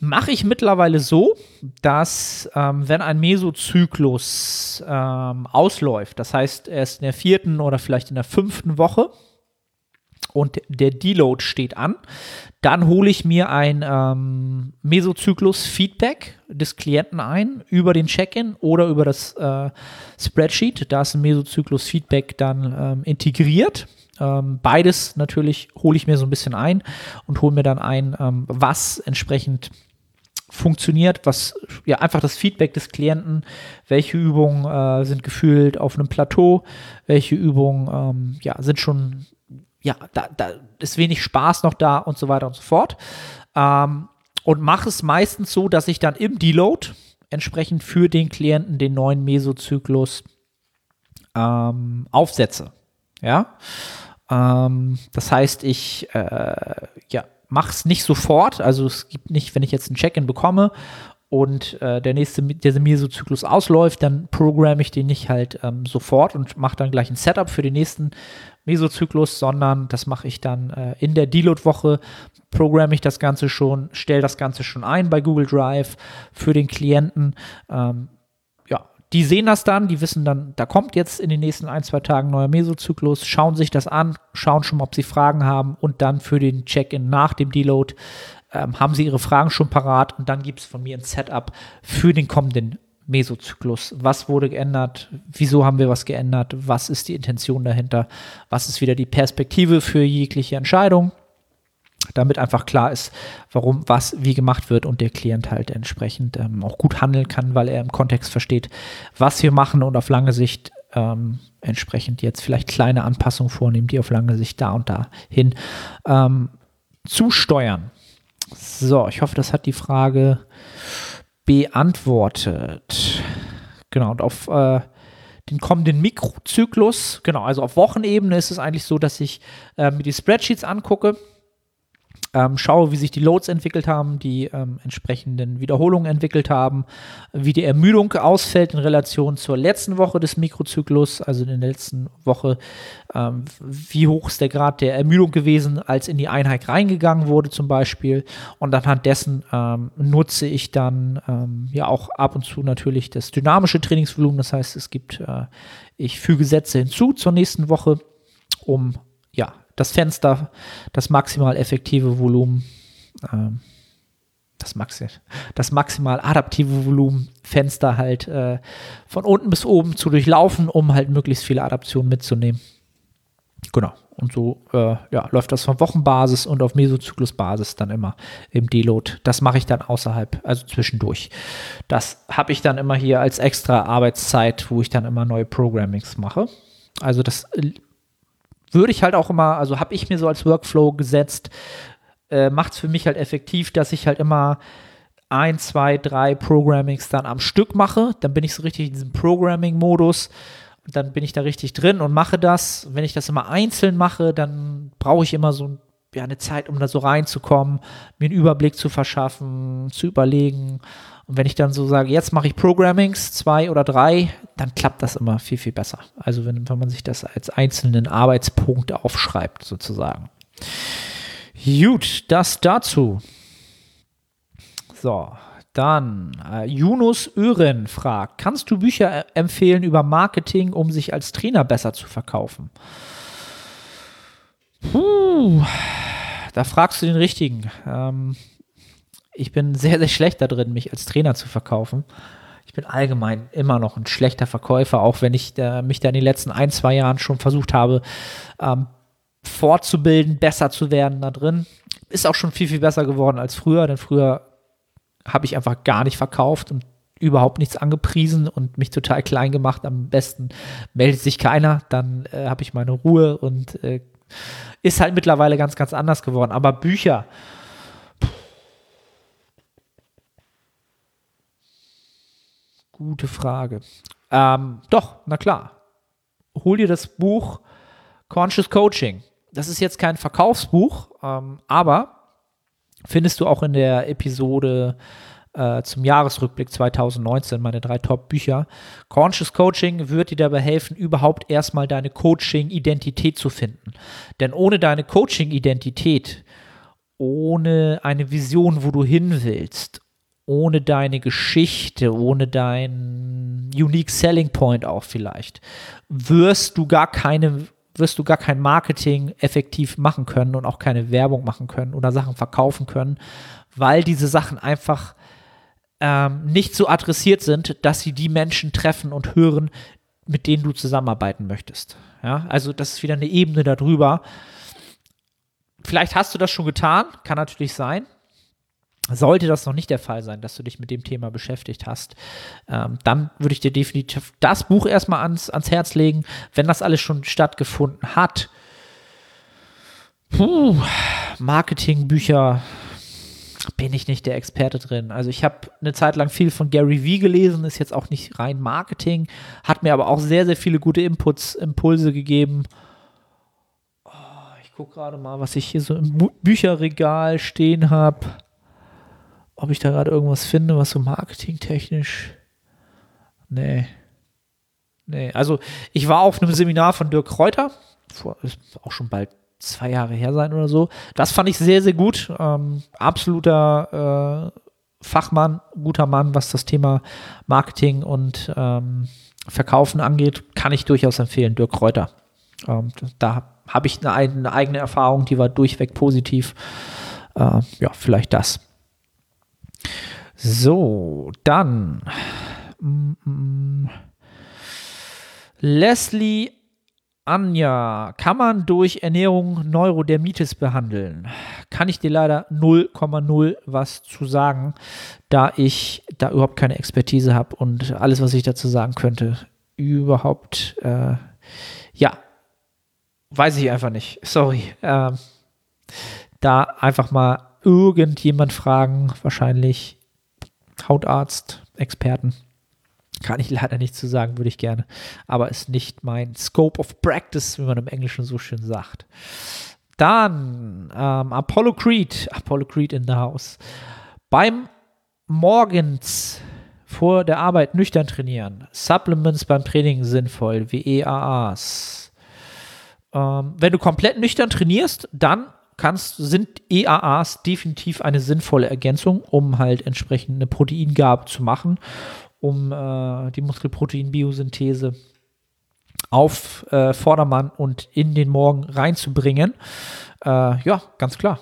mache ich mittlerweile so, dass ähm, wenn ein Mesozyklus ähm, ausläuft, das heißt, er ist in der vierten oder vielleicht in der fünften Woche und der Deload steht an, dann hole ich mir ein ähm, Mesozyklus-Feedback des Klienten ein über den Check-in oder über das äh, Spreadsheet. Da ist ein Mesozyklus-Feedback dann ähm, integriert ähm, beides natürlich hole ich mir so ein bisschen ein und hole mir dann ein, ähm, was entsprechend funktioniert, was ja einfach das Feedback des Klienten, welche Übungen äh, sind gefühlt auf einem Plateau, welche Übungen ähm, ja, sind schon, ja, da, da ist wenig Spaß noch da und so weiter und so fort. Ähm, und mache es meistens so, dass ich dann im Deload entsprechend für den Klienten den neuen Mesozyklus ähm, aufsetze. Ja. Ähm, das heißt, ich äh, ja, mache es nicht sofort. Also es gibt nicht, wenn ich jetzt ein Check-in bekomme und äh, der nächste der Mesozyklus ausläuft, dann programme ich den nicht halt ähm, sofort und mache dann gleich ein Setup für den nächsten Mesozyklus, sondern das mache ich dann äh, in der Deload-Woche, programme ich das Ganze schon, stelle das Ganze schon ein bei Google Drive für den Klienten. Ähm, die sehen das dann, die wissen dann, da kommt jetzt in den nächsten ein, zwei Tagen neuer Mesozyklus, schauen sich das an, schauen schon ob sie Fragen haben und dann für den Check-in nach dem Deload ähm, haben sie ihre Fragen schon parat und dann gibt es von mir ein Setup für den kommenden Mesozyklus. Was wurde geändert? Wieso haben wir was geändert? Was ist die Intention dahinter? Was ist wieder die Perspektive für jegliche Entscheidung? Damit einfach klar ist, warum was wie gemacht wird und der Klient halt entsprechend ähm, auch gut handeln kann, weil er im Kontext versteht, was wir machen und auf lange Sicht ähm, entsprechend jetzt vielleicht kleine Anpassungen vornehmen, die auf lange Sicht da und da hin ähm, zusteuern. So, ich hoffe, das hat die Frage beantwortet. Genau, und auf äh, den kommenden Mikrozyklus, genau, also auf Wochenebene ist es eigentlich so, dass ich äh, mir die Spreadsheets angucke ähm, schaue, wie sich die Loads entwickelt haben, die ähm, entsprechenden Wiederholungen entwickelt haben, wie die Ermüdung ausfällt in Relation zur letzten Woche des Mikrozyklus, also in der letzten Woche, ähm, wie hoch ist der Grad der Ermüdung gewesen, als in die Einheit reingegangen wurde zum Beispiel. Und anhand dessen ähm, nutze ich dann ähm, ja auch ab und zu natürlich das dynamische Trainingsvolumen. Das heißt, es gibt, äh, ich füge Sätze hinzu zur nächsten Woche, um ja, das Fenster, das maximal effektive Volumen, ähm, das, Maxi das maximal adaptive Volumenfenster halt äh, von unten bis oben zu durchlaufen, um halt möglichst viele Adaptionen mitzunehmen. Genau. Und so äh, ja, läuft das von Wochenbasis und auf Mesozyklusbasis dann immer im Deload. Das mache ich dann außerhalb, also zwischendurch. Das habe ich dann immer hier als extra Arbeitszeit, wo ich dann immer neue Programmings mache. Also das würde ich halt auch immer, also habe ich mir so als Workflow gesetzt, äh, macht es für mich halt effektiv, dass ich halt immer ein, zwei, drei Programmings dann am Stück mache. Dann bin ich so richtig in diesem Programming-Modus. Dann bin ich da richtig drin und mache das. Wenn ich das immer einzeln mache, dann brauche ich immer so ja, eine Zeit, um da so reinzukommen, mir einen Überblick zu verschaffen, zu überlegen. Und wenn ich dann so sage, jetzt mache ich Programmings, zwei oder drei, dann klappt das immer viel, viel besser. Also wenn, wenn man sich das als einzelnen Arbeitspunkt aufschreibt, sozusagen. Gut, das dazu. So, dann äh, Yunus Ören fragt, kannst du Bücher äh, empfehlen über Marketing, um sich als Trainer besser zu verkaufen? Puh, da fragst du den richtigen. Ähm, Ich bin sehr, sehr schlecht da drin, mich als Trainer zu verkaufen. Ich bin allgemein immer noch ein schlechter Verkäufer, auch wenn ich äh, mich da in den letzten ein, zwei Jahren schon versucht habe, ähm, fortzubilden, besser zu werden da drin. Ist auch schon viel, viel besser geworden als früher, denn früher habe ich einfach gar nicht verkauft und überhaupt nichts angepriesen und mich total klein gemacht. Am besten meldet sich keiner, dann äh, habe ich meine Ruhe und äh, ist halt mittlerweile ganz, ganz anders geworden. Aber Bücher. Gute Frage. Ähm, doch, na klar. Hol dir das Buch Conscious Coaching. Das ist jetzt kein Verkaufsbuch, ähm, aber findest du auch in der Episode äh, zum Jahresrückblick 2019, meine drei Top-Bücher. Conscious Coaching wird dir dabei helfen, überhaupt erstmal deine Coaching-Identität zu finden. Denn ohne deine Coaching-Identität, ohne eine Vision, wo du hin willst, ohne deine Geschichte, ohne deinen Unique Selling Point auch vielleicht, wirst du gar keine wirst du gar kein Marketing effektiv machen können und auch keine Werbung machen können oder Sachen verkaufen können, weil diese Sachen einfach ähm, nicht so adressiert sind, dass sie die Menschen treffen und hören, mit denen du zusammenarbeiten möchtest. Ja, also das ist wieder eine Ebene darüber. Vielleicht hast du das schon getan, kann natürlich sein. Sollte das noch nicht der Fall sein, dass du dich mit dem Thema beschäftigt hast, ähm, dann würde ich dir definitiv das Buch erstmal ans, ans Herz legen, wenn das alles schon stattgefunden hat. Puh, Marketingbücher, bin ich nicht der Experte drin. Also ich habe eine Zeit lang viel von Gary Vee gelesen, ist jetzt auch nicht rein Marketing, hat mir aber auch sehr, sehr viele gute Inputs, Impulse gegeben. Oh, ich gucke gerade mal, was ich hier so im Bu Bücherregal stehen habe. Ob ich da gerade irgendwas finde, was so marketingtechnisch. Nee. Nee, also ich war auf einem Seminar von Dirk Kräuter, vor, ist auch schon bald zwei Jahre her sein oder so. Das fand ich sehr, sehr gut. Ähm, absoluter äh, Fachmann, guter Mann, was das Thema Marketing und ähm, Verkaufen angeht, kann ich durchaus empfehlen. Dirk Kräuter. Ähm, da habe ich eine, eine, eigene Erfahrung, die war durchweg positiv. Äh, ja, vielleicht das. So, dann. Mm, mm, Leslie Anja, kann man durch Ernährung Neurodermitis behandeln? Kann ich dir leider 0,0 was zu sagen, da ich da überhaupt keine Expertise habe und alles, was ich dazu sagen könnte, überhaupt, äh, ja, weiß ich einfach nicht. Sorry. Äh, da einfach mal irgendjemand fragen, wahrscheinlich Hautarzt, Experten. Kann ich leider nicht zu sagen, würde ich gerne. Aber ist nicht mein Scope of Practice, wie man im Englischen so schön sagt. Dann ähm, Apollo Creed. Apollo Creed in the house. Beim morgens vor der Arbeit nüchtern trainieren. Supplements beim Training sinnvoll, wie EAAs. Ähm, wenn du komplett nüchtern trainierst, dann kannst, sind EAAs definitiv eine sinnvolle Ergänzung, um halt entsprechend eine Proteingabe zu machen um äh, die Muskelproteinbiosynthese auf äh, Vordermann und in den Morgen reinzubringen. Äh, ja, ganz klar.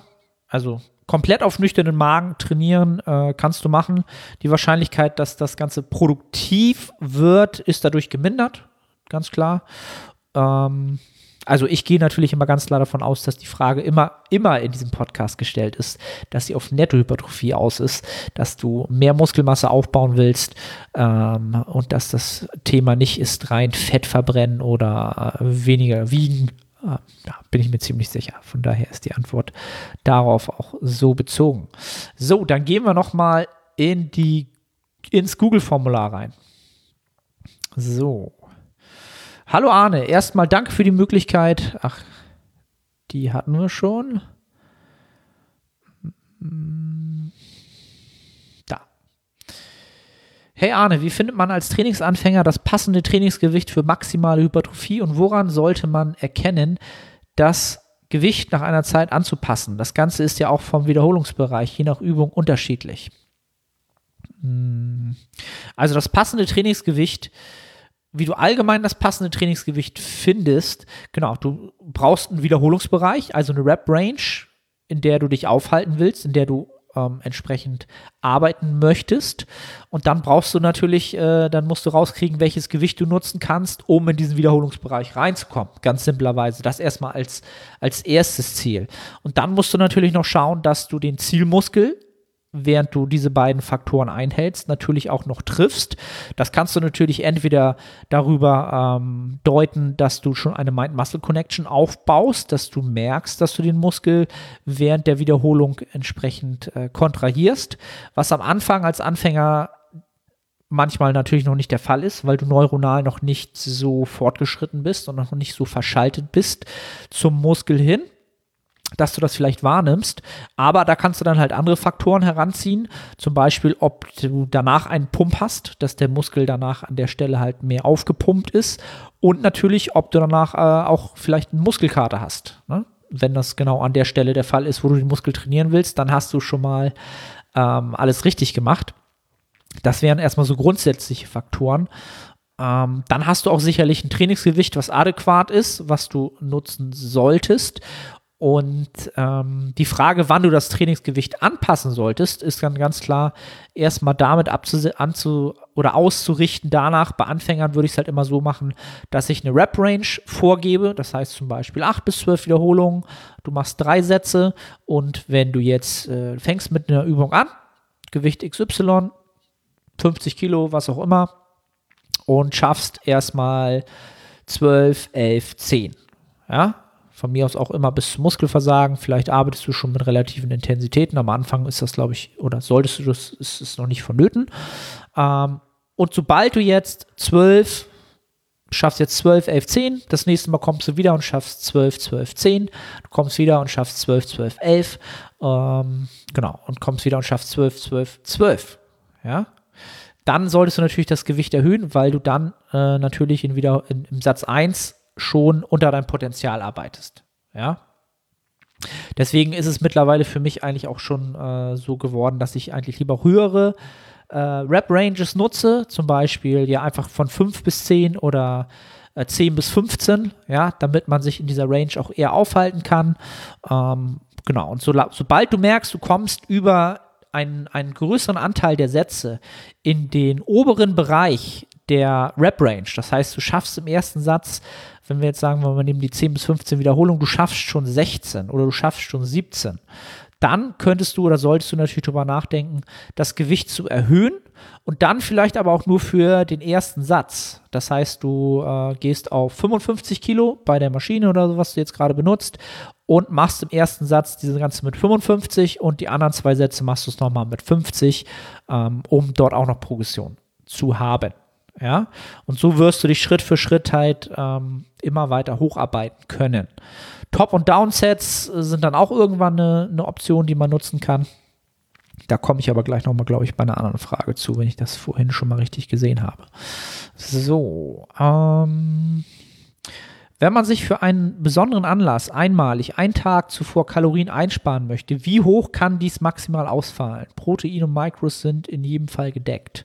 Also komplett auf nüchternen Magen trainieren äh, kannst du machen. Die Wahrscheinlichkeit, dass das Ganze produktiv wird, ist dadurch gemindert, ganz klar. Ähm, also ich gehe natürlich immer ganz klar davon aus, dass die Frage immer, immer in diesem Podcast gestellt ist, dass sie auf Nettohypertrophie aus ist, dass du mehr Muskelmasse aufbauen willst ähm, und dass das Thema nicht ist rein Fett verbrennen oder äh, weniger wiegen. Da bin ich mir ziemlich sicher. Von daher ist die Antwort darauf auch so bezogen. So, dann gehen wir nochmal in ins Google-Formular rein. So. Hallo Arne, erstmal danke für die Möglichkeit. Ach, die hatten wir schon. Da. Hey Arne, wie findet man als Trainingsanfänger das passende Trainingsgewicht für maximale Hypertrophie und woran sollte man erkennen, das Gewicht nach einer Zeit anzupassen? Das Ganze ist ja auch vom Wiederholungsbereich je nach Übung unterschiedlich. Hm. Also das passende Trainingsgewicht wie du allgemein das passende Trainingsgewicht findest, genau, du brauchst einen Wiederholungsbereich, also eine Rep-Range, in der du dich aufhalten willst, in der du ähm, entsprechend arbeiten möchtest. Und dann brauchst du natürlich, äh, dann musst du rauskriegen, welches Gewicht du nutzen kannst, um in diesen Wiederholungsbereich reinzukommen. Ganz simplerweise. Das erstmal als, als erstes Ziel. Und dann musst du natürlich noch schauen, dass du den Zielmuskel während du diese beiden Faktoren einhältst, natürlich auch noch triffst. Das kannst du natürlich entweder darüber ähm, deuten, dass du schon eine Mind-Muscle-Connection aufbaust, dass du merkst, dass du den Muskel während der Wiederholung entsprechend äh, kontrahierst, was am Anfang als Anfänger manchmal natürlich noch nicht der Fall ist, weil du neuronal noch nicht so fortgeschritten bist und noch nicht so verschaltet bist zum Muskel hin dass du das vielleicht wahrnimmst. Aber da kannst du dann halt andere Faktoren heranziehen. Zum Beispiel, ob du danach einen Pump hast, dass der Muskel danach an der Stelle halt mehr aufgepumpt ist. Und natürlich, ob du danach äh, auch vielleicht einen Muskelkater hast. Ne? Wenn das genau an der Stelle der Fall ist, wo du den Muskel trainieren willst, dann hast du schon mal ähm, alles richtig gemacht. Das wären erstmal so grundsätzliche Faktoren. Ähm, dann hast du auch sicherlich ein Trainingsgewicht, was adäquat ist, was du nutzen solltest. Und ähm, die Frage, wann du das Trainingsgewicht anpassen solltest, ist dann ganz klar erstmal damit anzu oder auszurichten. Danach, bei Anfängern würde ich es halt immer so machen, dass ich eine Rep-Range vorgebe. Das heißt zum Beispiel 8 bis 12 Wiederholungen. Du machst drei Sätze und wenn du jetzt äh, fängst mit einer Übung an, Gewicht XY, 50 Kilo, was auch immer, und schaffst erstmal 12, 11, 10. Ja, von mir aus auch immer bis Muskelversagen. Vielleicht arbeitest du schon mit relativen Intensitäten. Am Anfang ist das, glaube ich, oder solltest du das, ist es noch nicht vonnöten. Ähm, und sobald du jetzt 12, schaffst jetzt 12, 11, 10, das nächste Mal kommst du wieder und schaffst 12, 12, 10, du kommst wieder und schaffst 12, 12, 11, ähm, genau, und kommst wieder und schaffst 12, 12, 12, ja. Dann solltest du natürlich das Gewicht erhöhen, weil du dann äh, natürlich in wieder in, im Satz 1 schon unter deinem Potenzial arbeitest. Ja. Deswegen ist es mittlerweile für mich eigentlich auch schon äh, so geworden, dass ich eigentlich lieber höhere äh, Rap-Ranges nutze, zum Beispiel ja einfach von 5 bis 10 oder äh, 10 bis 15, ja, damit man sich in dieser Range auch eher aufhalten kann. Ähm, genau, und so, sobald du merkst, du kommst über einen, einen größeren Anteil der Sätze in den oberen Bereich der Rap-Range, das heißt, du schaffst im ersten Satz wenn wir jetzt sagen, wir nehmen die 10 bis 15 Wiederholungen, du schaffst schon 16 oder du schaffst schon 17, dann könntest du oder solltest du natürlich darüber nachdenken, das Gewicht zu erhöhen und dann vielleicht aber auch nur für den ersten Satz. Das heißt, du äh, gehst auf 55 Kilo bei der Maschine oder so, was du jetzt gerade benutzt und machst im ersten Satz diese ganze mit 55 und die anderen zwei Sätze machst du es nochmal mit 50, ähm, um dort auch noch Progression zu haben. Ja, und so wirst du dich Schritt für Schritt halt ähm, immer weiter hocharbeiten können. Top- und Downsets sind dann auch irgendwann eine, eine Option, die man nutzen kann. Da komme ich aber gleich nochmal, glaube ich, bei einer anderen Frage zu, wenn ich das vorhin schon mal richtig gesehen habe. So, ähm, wenn man sich für einen besonderen Anlass einmalig einen Tag zuvor Kalorien einsparen möchte, wie hoch kann dies maximal ausfallen? Protein und Mikros sind in jedem Fall gedeckt.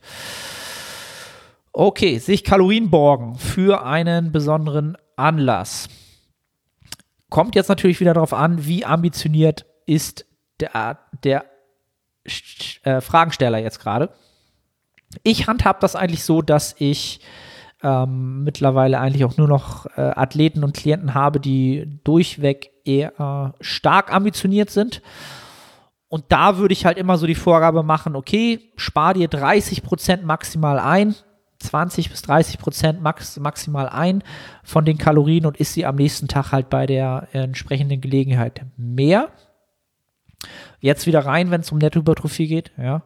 Okay, sich Kalorien borgen für einen besonderen Anlass. Kommt jetzt natürlich wieder darauf an, wie ambitioniert ist der, der äh, Fragensteller jetzt gerade. Ich handhab das eigentlich so, dass ich ähm, mittlerweile eigentlich auch nur noch äh, Athleten und Klienten habe, die durchweg eher äh, stark ambitioniert sind. Und da würde ich halt immer so die Vorgabe machen, okay, spar dir 30% maximal ein, 20 bis 30 Prozent max, maximal ein von den Kalorien und isst sie am nächsten Tag halt bei der entsprechenden Gelegenheit mehr. Jetzt wieder rein, wenn es um Nettohypertrophie geht, ja.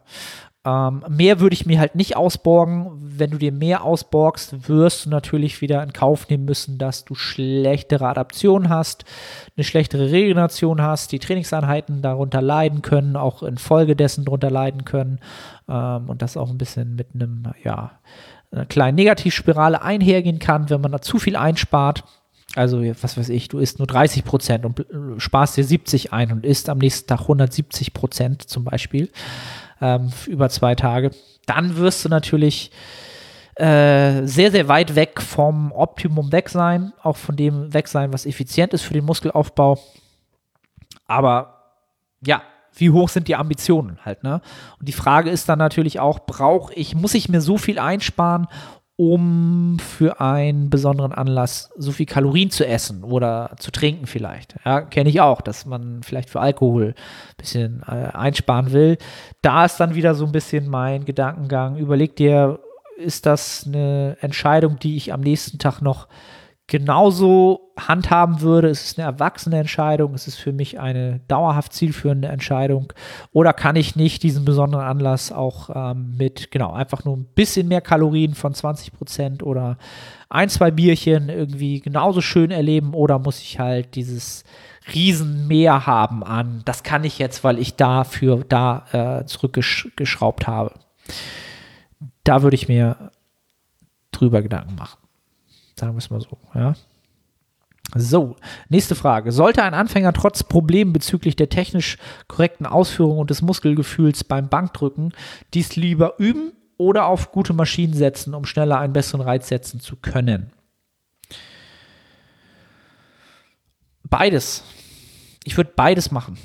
Ähm, mehr würde ich mir halt nicht ausborgen. Wenn du dir mehr ausborgst, wirst du natürlich wieder in Kauf nehmen müssen, dass du schlechtere Adaption hast, eine schlechtere Regeneration hast, die Trainingseinheiten darunter leiden können, auch infolgedessen darunter leiden können ähm, und das auch ein bisschen mit einem, ja, einer kleinen Negativspirale einhergehen kann, wenn man da zu viel einspart. Also, was weiß ich, du isst nur 30 Prozent und sparst dir 70 ein und isst am nächsten Tag 170 Prozent zum Beispiel ähm, über zwei Tage. Dann wirst du natürlich äh, sehr, sehr weit weg vom Optimum weg sein, auch von dem weg sein, was effizient ist für den Muskelaufbau. Aber ja, wie hoch sind die Ambitionen halt, ne? Und die Frage ist dann natürlich auch, brauche ich, muss ich mir so viel einsparen, um für einen besonderen Anlass so viel Kalorien zu essen oder zu trinken vielleicht. Ja, kenne ich auch, dass man vielleicht für Alkohol ein bisschen äh, einsparen will. Da ist dann wieder so ein bisschen mein Gedankengang. Überleg dir, ist das eine Entscheidung, die ich am nächsten Tag noch genauso handhaben würde. Es ist eine erwachsene Entscheidung, es ist für mich eine dauerhaft zielführende Entscheidung. Oder kann ich nicht diesen besonderen Anlass auch ähm, mit, genau, einfach nur ein bisschen mehr Kalorien von 20 Prozent oder ein, zwei Bierchen irgendwie genauso schön erleben? Oder muss ich halt dieses Riesenmeer haben an, das kann ich jetzt, weil ich dafür da äh, zurückgeschraubt habe. Da würde ich mir drüber Gedanken machen. Sagen wir es mal so, ja. So, nächste Frage. Sollte ein Anfänger trotz Problemen bezüglich der technisch korrekten Ausführung und des Muskelgefühls beim Bankdrücken dies lieber üben oder auf gute Maschinen setzen, um schneller einen besseren Reiz setzen zu können? Beides. Ich würde beides machen.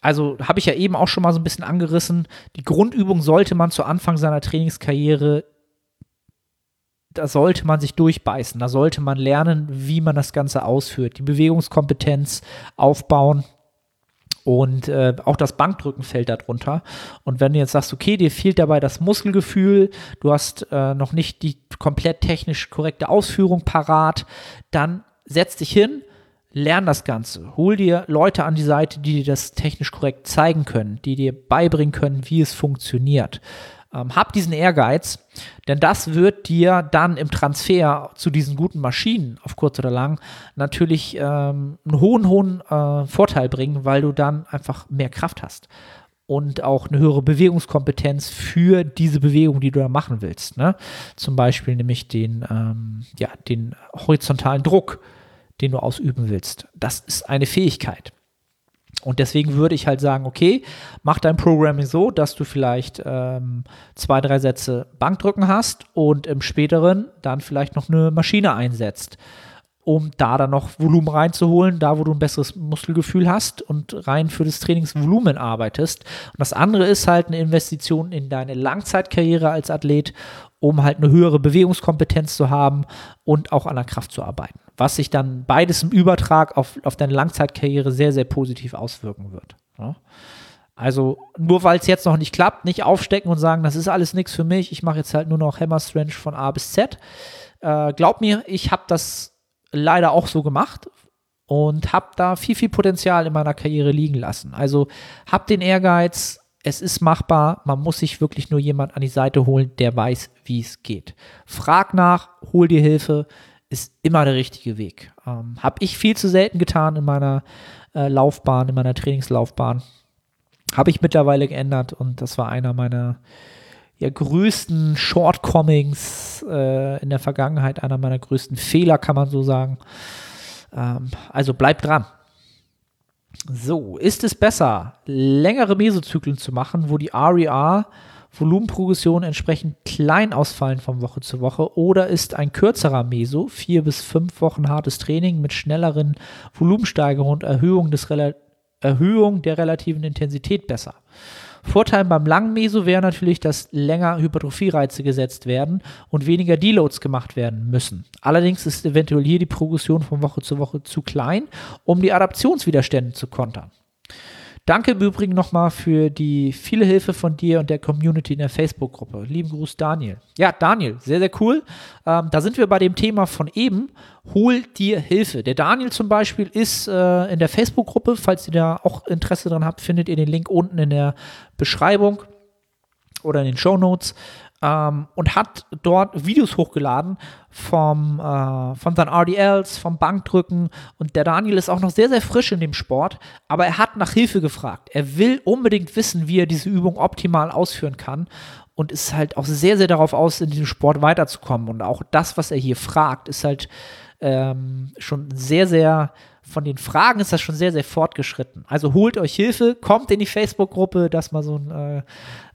Also habe ich ja eben auch schon mal so ein bisschen angerissen. Die Grundübung sollte man zu Anfang seiner Trainingskarriere da sollte man sich durchbeißen, da sollte man lernen, wie man das Ganze ausführt, die Bewegungskompetenz aufbauen. Und äh, auch das Bankdrücken fällt darunter. Und wenn du jetzt sagst, okay, dir fehlt dabei das Muskelgefühl, du hast äh, noch nicht die komplett technisch korrekte Ausführung parat, dann setz dich hin, lern das Ganze. Hol dir Leute an die Seite, die dir das technisch korrekt zeigen können, die dir beibringen können, wie es funktioniert. Ähm, hab diesen Ehrgeiz, denn das wird dir dann im Transfer zu diesen guten Maschinen auf kurz oder lang natürlich ähm, einen hohen, hohen äh, Vorteil bringen, weil du dann einfach mehr Kraft hast und auch eine höhere Bewegungskompetenz für diese Bewegung, die du da machen willst. Ne? Zum Beispiel nämlich den, ähm, ja, den horizontalen Druck, den du ausüben willst. Das ist eine Fähigkeit. Und deswegen würde ich halt sagen, okay, mach dein Programming so, dass du vielleicht ähm, zwei, drei Sätze Bankdrücken hast und im späteren dann vielleicht noch eine Maschine einsetzt, um da dann noch Volumen reinzuholen, da wo du ein besseres Muskelgefühl hast und rein für das Trainingsvolumen arbeitest. Und das andere ist halt eine Investition in deine Langzeitkarriere als Athlet, um halt eine höhere Bewegungskompetenz zu haben und auch an der Kraft zu arbeiten was sich dann beides im Übertrag auf, auf deine Langzeitkarriere sehr, sehr positiv auswirken wird. Ja? Also nur weil es jetzt noch nicht klappt, nicht aufstecken und sagen, das ist alles nichts für mich, ich mache jetzt halt nur noch Hammer Strength von A bis Z. Äh, glaub mir, ich habe das leider auch so gemacht und habe da viel, viel Potenzial in meiner Karriere liegen lassen. Also hab den Ehrgeiz, es ist machbar, man muss sich wirklich nur jemand an die Seite holen, der weiß, wie es geht. Frag nach, hol dir Hilfe ist immer der richtige Weg. Ähm, Habe ich viel zu selten getan in meiner äh, Laufbahn, in meiner Trainingslaufbahn. Habe ich mittlerweile geändert und das war einer meiner ja, größten Shortcomings äh, in der Vergangenheit, einer meiner größten Fehler, kann man so sagen. Ähm, also bleib dran. So, ist es besser, längere Mesozyklen zu machen, wo die RER Volumenprogression entsprechend klein ausfallen von Woche zu Woche oder ist ein kürzerer Meso, vier bis fünf Wochen hartes Training mit schnelleren Volumensteigerungen und Erhöhung, des Erhöhung der relativen Intensität besser? Vorteil beim langen Meso wäre natürlich, dass länger Hypertrophie-Reize gesetzt werden und weniger Deloads gemacht werden müssen. Allerdings ist eventuell hier die Progression von Woche zu Woche zu klein, um die Adaptionswiderstände zu kontern. Danke im Übrigen nochmal für die viele Hilfe von dir und der Community in der Facebook-Gruppe. Lieben Gruß, Daniel. Ja, Daniel, sehr, sehr cool. Ähm, da sind wir bei dem Thema von eben. Hol dir Hilfe. Der Daniel zum Beispiel ist äh, in der Facebook-Gruppe. Falls ihr da auch Interesse dran habt, findet ihr den Link unten in der Beschreibung oder in den Show Notes ähm, und hat dort Videos hochgeladen vom, äh, von seinen RDLs, vom Bankdrücken. Und der Daniel ist auch noch sehr, sehr frisch in dem Sport, aber er hat nach Hilfe gefragt. Er will unbedingt wissen, wie er diese Übung optimal ausführen kann. Und ist halt auch sehr, sehr darauf aus, in diesem Sport weiterzukommen. Und auch das, was er hier fragt, ist halt ähm, schon sehr, sehr von den Fragen ist das schon sehr, sehr fortgeschritten. Also holt euch Hilfe, kommt in die Facebook-Gruppe, das mal so ein äh,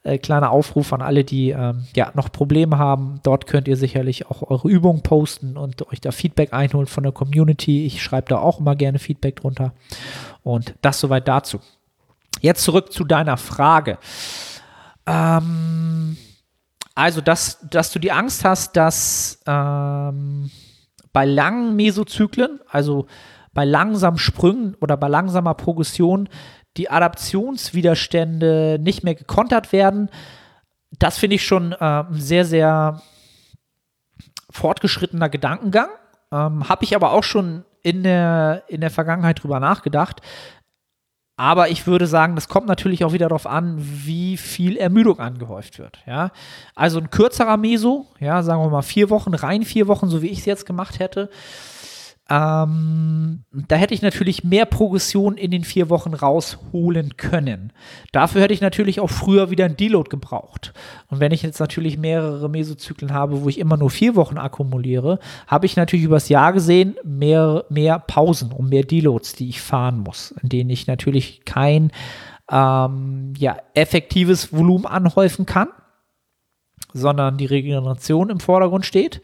äh, kleiner Aufruf an alle, die ähm, ja noch Probleme haben. Dort könnt ihr sicherlich auch eure Übungen posten und euch da Feedback einholen von der Community. Ich schreibe da auch immer gerne Feedback drunter. Und das soweit dazu. Jetzt zurück zu deiner Frage. Ähm, also, dass, dass du die Angst hast, dass ähm, bei langen Mesozyklen, also bei langsamen Sprüngen oder bei langsamer Progression, die Adaptionswiderstände nicht mehr gekontert werden. Das finde ich schon äh, sehr, sehr fortgeschrittener Gedankengang. Ähm, Habe ich aber auch schon in der, in der Vergangenheit drüber nachgedacht. Aber ich würde sagen, das kommt natürlich auch wieder darauf an, wie viel Ermüdung angehäuft wird. Ja? Also ein kürzerer Meso, ja, sagen wir mal vier Wochen, rein vier Wochen, so wie ich es jetzt gemacht hätte, ähm, da hätte ich natürlich mehr Progression in den vier Wochen rausholen können. Dafür hätte ich natürlich auch früher wieder ein Deload gebraucht. Und wenn ich jetzt natürlich mehrere Mesozyklen habe, wo ich immer nur vier Wochen akkumuliere, habe ich natürlich übers Jahr gesehen mehr, mehr Pausen und mehr Deloads, die ich fahren muss, in denen ich natürlich kein ähm, ja, effektives Volumen anhäufen kann sondern die Regeneration im Vordergrund steht.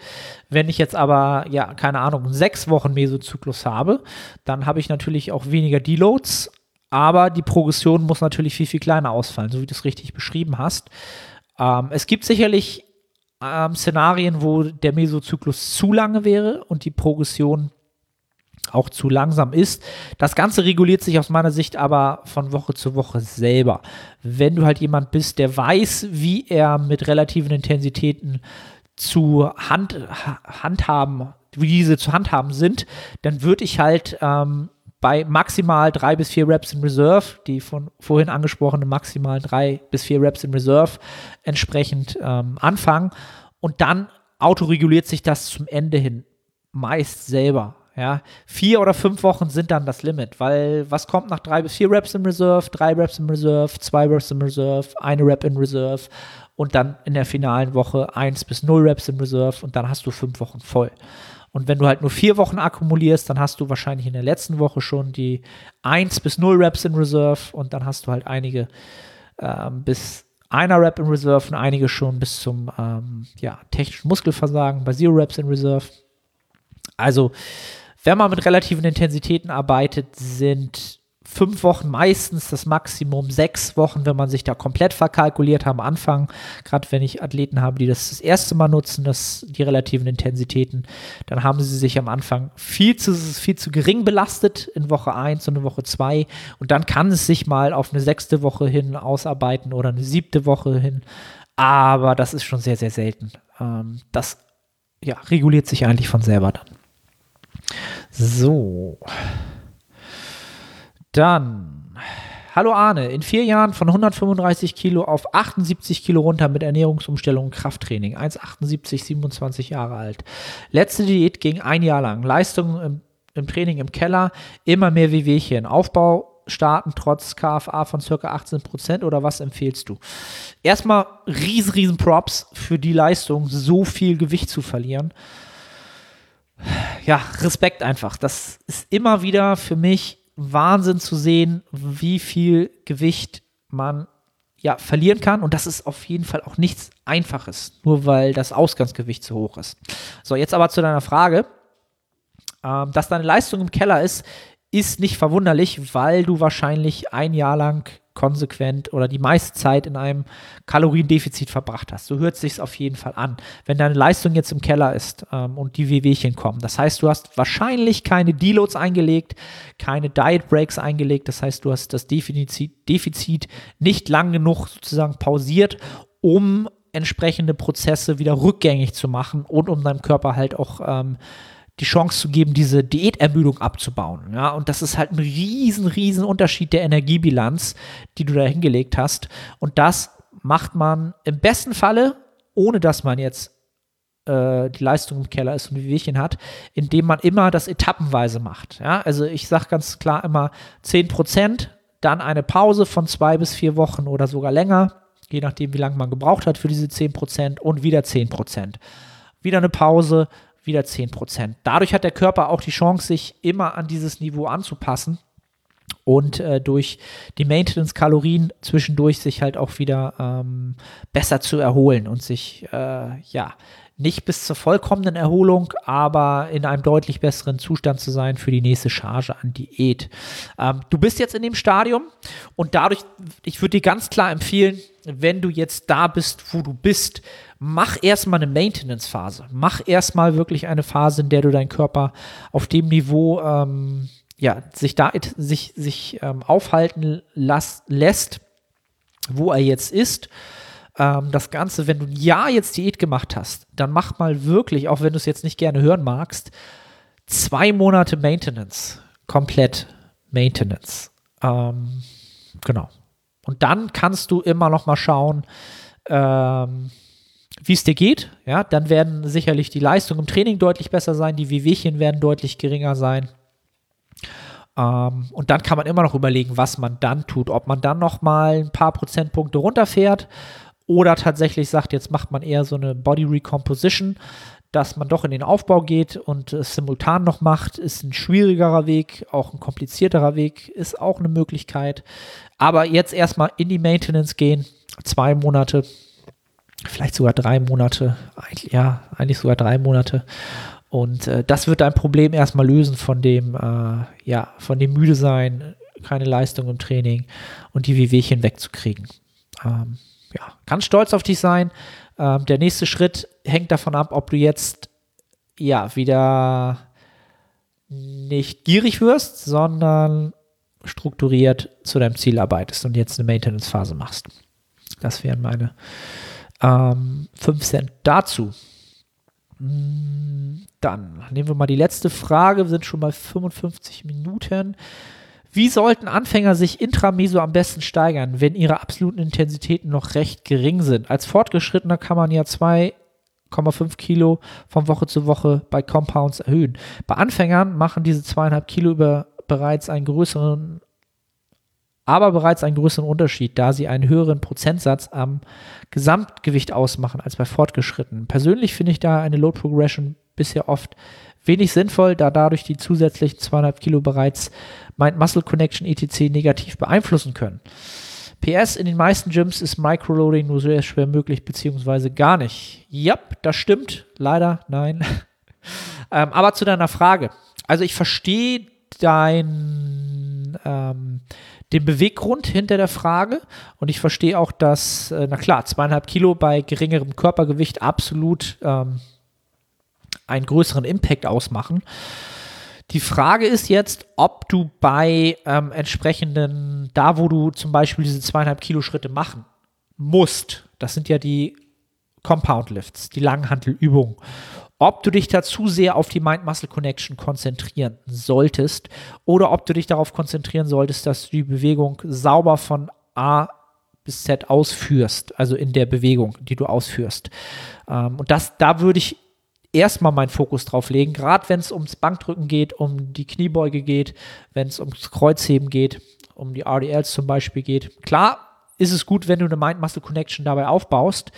Wenn ich jetzt aber, ja, keine Ahnung, sechs Wochen Mesozyklus habe, dann habe ich natürlich auch weniger Deloads, aber die Progression muss natürlich viel, viel kleiner ausfallen, so wie du es richtig beschrieben hast. Ähm, es gibt sicherlich ähm, Szenarien, wo der Mesozyklus zu lange wäre und die Progression auch zu langsam ist. Das Ganze reguliert sich aus meiner Sicht aber von Woche zu Woche selber. Wenn du halt jemand bist, der weiß, wie er mit relativen Intensitäten zu Hand, handhaben, wie diese zu handhaben sind, dann würde ich halt ähm, bei maximal drei bis vier Reps in Reserve, die von vorhin angesprochenen maximal drei bis vier Reps in Reserve entsprechend ähm, anfangen und dann autoreguliert sich das zum Ende hin meist selber. Ja, vier oder fünf Wochen sind dann das Limit, weil was kommt nach drei bis vier Reps in Reserve, drei Reps in Reserve, zwei Reps in Reserve, eine Rep in Reserve und dann in der finalen Woche eins bis null Reps in Reserve und dann hast du fünf Wochen voll. Und wenn du halt nur vier Wochen akkumulierst, dann hast du wahrscheinlich in der letzten Woche schon die eins bis null Reps in Reserve und dann hast du halt einige ähm, bis einer Rep in Reserve und einige schon bis zum ähm, ja, technischen Muskelversagen bei Zero Reps in Reserve. Also wenn man mit relativen Intensitäten arbeitet, sind fünf Wochen meistens das Maximum, sechs Wochen, wenn man sich da komplett verkalkuliert am Anfang. Gerade wenn ich Athleten habe, die das das erste Mal nutzen, das, die relativen Intensitäten, dann haben sie sich am Anfang viel zu, viel zu gering belastet in Woche 1 und in Woche 2. Und dann kann es sich mal auf eine sechste Woche hin ausarbeiten oder eine siebte Woche hin. Aber das ist schon sehr, sehr selten. Ähm, das ja, reguliert sich eigentlich von selber dann. So. Dann. Hallo Arne, in vier Jahren von 135 Kilo auf 78 Kilo runter mit Ernährungsumstellung und Krafttraining. 1,78, 27 Jahre alt. Letzte Diät ging ein Jahr lang. Leistung im, im Training im Keller, immer mehr Wehwehchen. Aufbau starten trotz KFA von circa 18 Prozent oder was empfehlst du? Erstmal riesen, riesen Props für die Leistung, so viel Gewicht zu verlieren ja, Respekt einfach. Das ist immer wieder für mich Wahnsinn zu sehen, wie viel Gewicht man ja verlieren kann. Und das ist auf jeden Fall auch nichts Einfaches, nur weil das Ausgangsgewicht zu hoch ist. So, jetzt aber zu deiner Frage. Ähm, dass deine Leistung im Keller ist, ist nicht verwunderlich, weil du wahrscheinlich ein Jahr lang konsequent oder die meiste Zeit in einem Kaloriendefizit verbracht hast. So hört sich auf jeden Fall an. Wenn deine Leistung jetzt im Keller ist ähm, und die WWchen kommen, das heißt, du hast wahrscheinlich keine Deloads eingelegt, keine Diet Breaks eingelegt, das heißt, du hast das Defizit, Defizit nicht lang genug sozusagen pausiert, um entsprechende Prozesse wieder rückgängig zu machen und um deinem Körper halt auch ähm, die Chance zu geben, diese Diätermüdung abzubauen. Ja, und das ist halt ein riesen, riesen Unterschied der Energiebilanz, die du da hingelegt hast. Und das macht man im besten Falle, ohne dass man jetzt äh, die Leistung im Keller ist und wie Wehchen hat, indem man immer das etappenweise macht. Ja, also ich sage ganz klar immer 10 Prozent, dann eine Pause von zwei bis vier Wochen oder sogar länger, je nachdem, wie lange man gebraucht hat für diese 10 Prozent und wieder 10 Prozent. Wieder eine Pause, wieder 10%. Dadurch hat der Körper auch die Chance, sich immer an dieses Niveau anzupassen und äh, durch die Maintenance-Kalorien zwischendurch sich halt auch wieder ähm, besser zu erholen und sich äh, ja nicht bis zur vollkommenen Erholung, aber in einem deutlich besseren Zustand zu sein für die nächste Charge an Diät. Ähm, du bist jetzt in dem Stadium und dadurch, ich würde dir ganz klar empfehlen, wenn du jetzt da bist, wo du bist, mach erstmal eine Maintenance-Phase. Mach erstmal wirklich eine Phase, in der du deinen Körper auf dem Niveau ähm, ja, sich da sich, sich ähm, aufhalten las, lässt, wo er jetzt ist ähm, das Ganze, wenn du ein Jahr jetzt Diät gemacht hast, dann mach mal wirklich, auch wenn du es jetzt nicht gerne hören magst, zwei Monate Maintenance. Komplett Maintenance. Ähm, genau. Und dann kannst du immer noch mal schauen, ähm, wie es dir geht. Ja, dann werden sicherlich die Leistungen im Training deutlich besser sein, die Wehwehchen werden deutlich geringer sein. Ähm, und dann kann man immer noch überlegen, was man dann tut. Ob man dann noch mal ein paar Prozentpunkte runterfährt oder tatsächlich sagt, jetzt macht man eher so eine Body Recomposition, dass man doch in den Aufbau geht und es simultan noch macht, ist ein schwierigerer Weg, auch ein komplizierterer Weg, ist auch eine Möglichkeit. Aber jetzt erstmal in die Maintenance gehen, zwei Monate, vielleicht sogar drei Monate, ja, eigentlich sogar drei Monate. Und äh, das wird dein Problem erstmal lösen von dem, äh, ja, von dem müde sein, keine Leistung im Training und die Wehwehchen wegzukriegen. Ähm, ja, kannst stolz auf dich sein. Ähm, der nächste Schritt hängt davon ab, ob du jetzt ja wieder nicht gierig wirst, sondern strukturiert zu deinem Ziel arbeitest und jetzt eine Maintenance-Phase machst. Das wären meine ähm, 5 Cent dazu. Mm, dann nehmen wir mal die letzte Frage. Wir sind schon bei 55 Minuten. Wie sollten Anfänger sich intrameso am besten steigern, wenn ihre absoluten Intensitäten noch recht gering sind? Als Fortgeschrittener kann man ja 2,5 Kilo von Woche zu Woche bei Compounds erhöhen. Bei Anfängern machen diese zweieinhalb Kilo über bereits einen größeren, aber bereits einen größeren Unterschied, da sie einen höheren Prozentsatz am Gesamtgewicht ausmachen als bei Fortgeschrittenen. Persönlich finde ich da eine Load Progression bisher oft wenig sinnvoll, da dadurch die zusätzlichen zweieinhalb Kilo bereits Mind-Muscle Connection etc. negativ beeinflussen können. PS, in den meisten Gyms ist Microloading nur sehr schwer möglich, beziehungsweise gar nicht. Ja, das stimmt. Leider, nein. ähm, aber zu deiner Frage. Also ich verstehe dein, ähm, den Beweggrund hinter der Frage und ich verstehe auch, dass, äh, na klar, zweieinhalb Kilo bei geringerem Körpergewicht absolut ähm, einen größeren Impact ausmachen. Die Frage ist jetzt, ob du bei ähm, entsprechenden, da wo du zum Beispiel diese zweieinhalb Kilo Schritte machen musst, das sind ja die Compound Lifts, die Langhantelübungen, ob du dich da zu sehr auf die Mind-Muscle-Connection konzentrieren solltest oder ob du dich darauf konzentrieren solltest, dass du die Bewegung sauber von A bis Z ausführst, also in der Bewegung, die du ausführst. Ähm, und das, da würde ich erstmal meinen Fokus drauf legen, gerade wenn es ums Bankdrücken geht, um die Kniebeuge geht, wenn es ums Kreuzheben geht, um die RDLs zum Beispiel geht. Klar ist es gut, wenn du eine Mind-Muscle-Connection dabei aufbaust.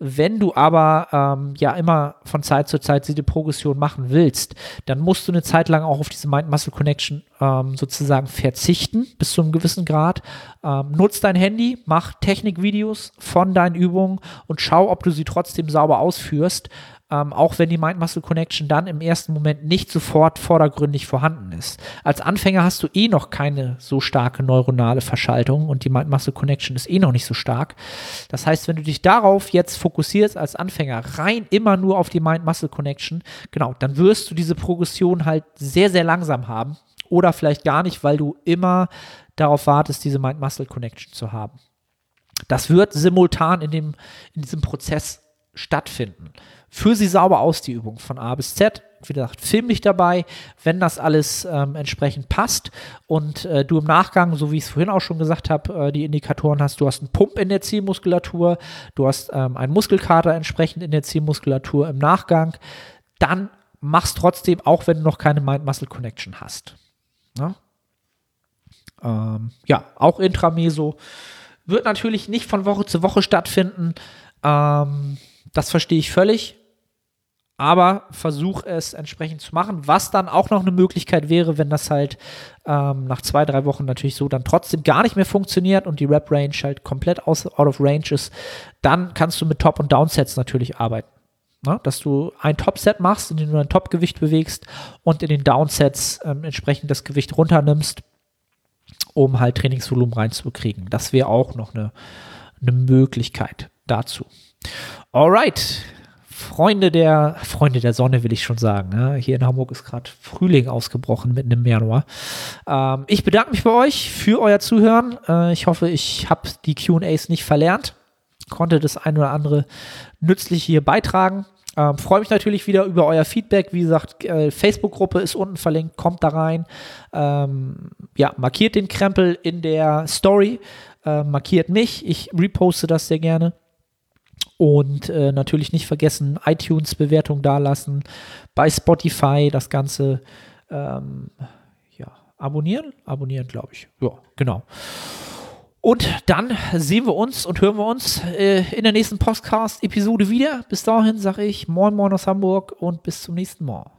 Wenn du aber ähm, ja immer von Zeit zu Zeit diese Progression machen willst, dann musst du eine Zeit lang auch auf diese Mind-Muscle-Connection ähm, sozusagen verzichten, bis zu einem gewissen Grad. Ähm, nutz dein Handy, mach Technikvideos von deinen Übungen und schau, ob du sie trotzdem sauber ausführst ähm, auch wenn die Mind-Muscle-Connection dann im ersten Moment nicht sofort vordergründig vorhanden ist. Als Anfänger hast du eh noch keine so starke neuronale Verschaltung und die Mind-Muscle-Connection ist eh noch nicht so stark. Das heißt, wenn du dich darauf jetzt fokussierst als Anfänger, rein immer nur auf die Mind-Muscle-Connection, genau, dann wirst du diese Progression halt sehr, sehr langsam haben oder vielleicht gar nicht, weil du immer darauf wartest, diese Mind-Muscle-Connection zu haben. Das wird simultan in, dem, in diesem Prozess stattfinden. Führ sie sauber aus, die Übung von A bis Z. Wie gesagt, film dich dabei, wenn das alles ähm, entsprechend passt und äh, du im Nachgang, so wie ich es vorhin auch schon gesagt habe, äh, die Indikatoren hast, du hast einen Pump in der Zielmuskulatur, du hast ähm, einen Muskelkater entsprechend in der Zielmuskulatur im Nachgang, dann mach's trotzdem, auch wenn du noch keine Mind-Muscle-Connection hast. Ja? Ähm, ja, auch Intrameso wird natürlich nicht von Woche zu Woche stattfinden. Ähm, das verstehe ich völlig. Aber versuch es entsprechend zu machen, was dann auch noch eine Möglichkeit wäre, wenn das halt ähm, nach zwei, drei Wochen natürlich so dann trotzdem gar nicht mehr funktioniert und die Rap-Range halt komplett aus, out of range ist, dann kannst du mit Top- und Downsets natürlich arbeiten. Ne? Dass du ein Top-Set machst, in dem du ein Top-Gewicht bewegst und in den Downsets ähm, entsprechend das Gewicht runternimmst, um halt Trainingsvolumen reinzukriegen. Das wäre auch noch eine, eine Möglichkeit dazu. Alright, Freunde der, Freunde der Sonne will ich schon sagen. Ja. Hier in Hamburg ist gerade Frühling ausgebrochen mitten im Januar. Ähm, ich bedanke mich bei euch für euer Zuhören. Äh, ich hoffe, ich habe die QAs nicht verlernt. Konnte das ein oder andere nützlich hier beitragen. Ähm, Freue mich natürlich wieder über euer Feedback. Wie gesagt, äh, Facebook-Gruppe ist unten verlinkt, kommt da rein. Ähm, ja, markiert den Krempel in der Story, äh, markiert mich. Ich reposte das sehr gerne. Und äh, natürlich nicht vergessen, iTunes-Bewertung dalassen, bei Spotify das Ganze ähm, ja, abonnieren. Abonnieren, glaube ich. Ja, genau. Und dann sehen wir uns und hören wir uns äh, in der nächsten Podcast-Episode wieder. Bis dahin sage ich Moin Moin aus Hamburg und bis zum nächsten Mal.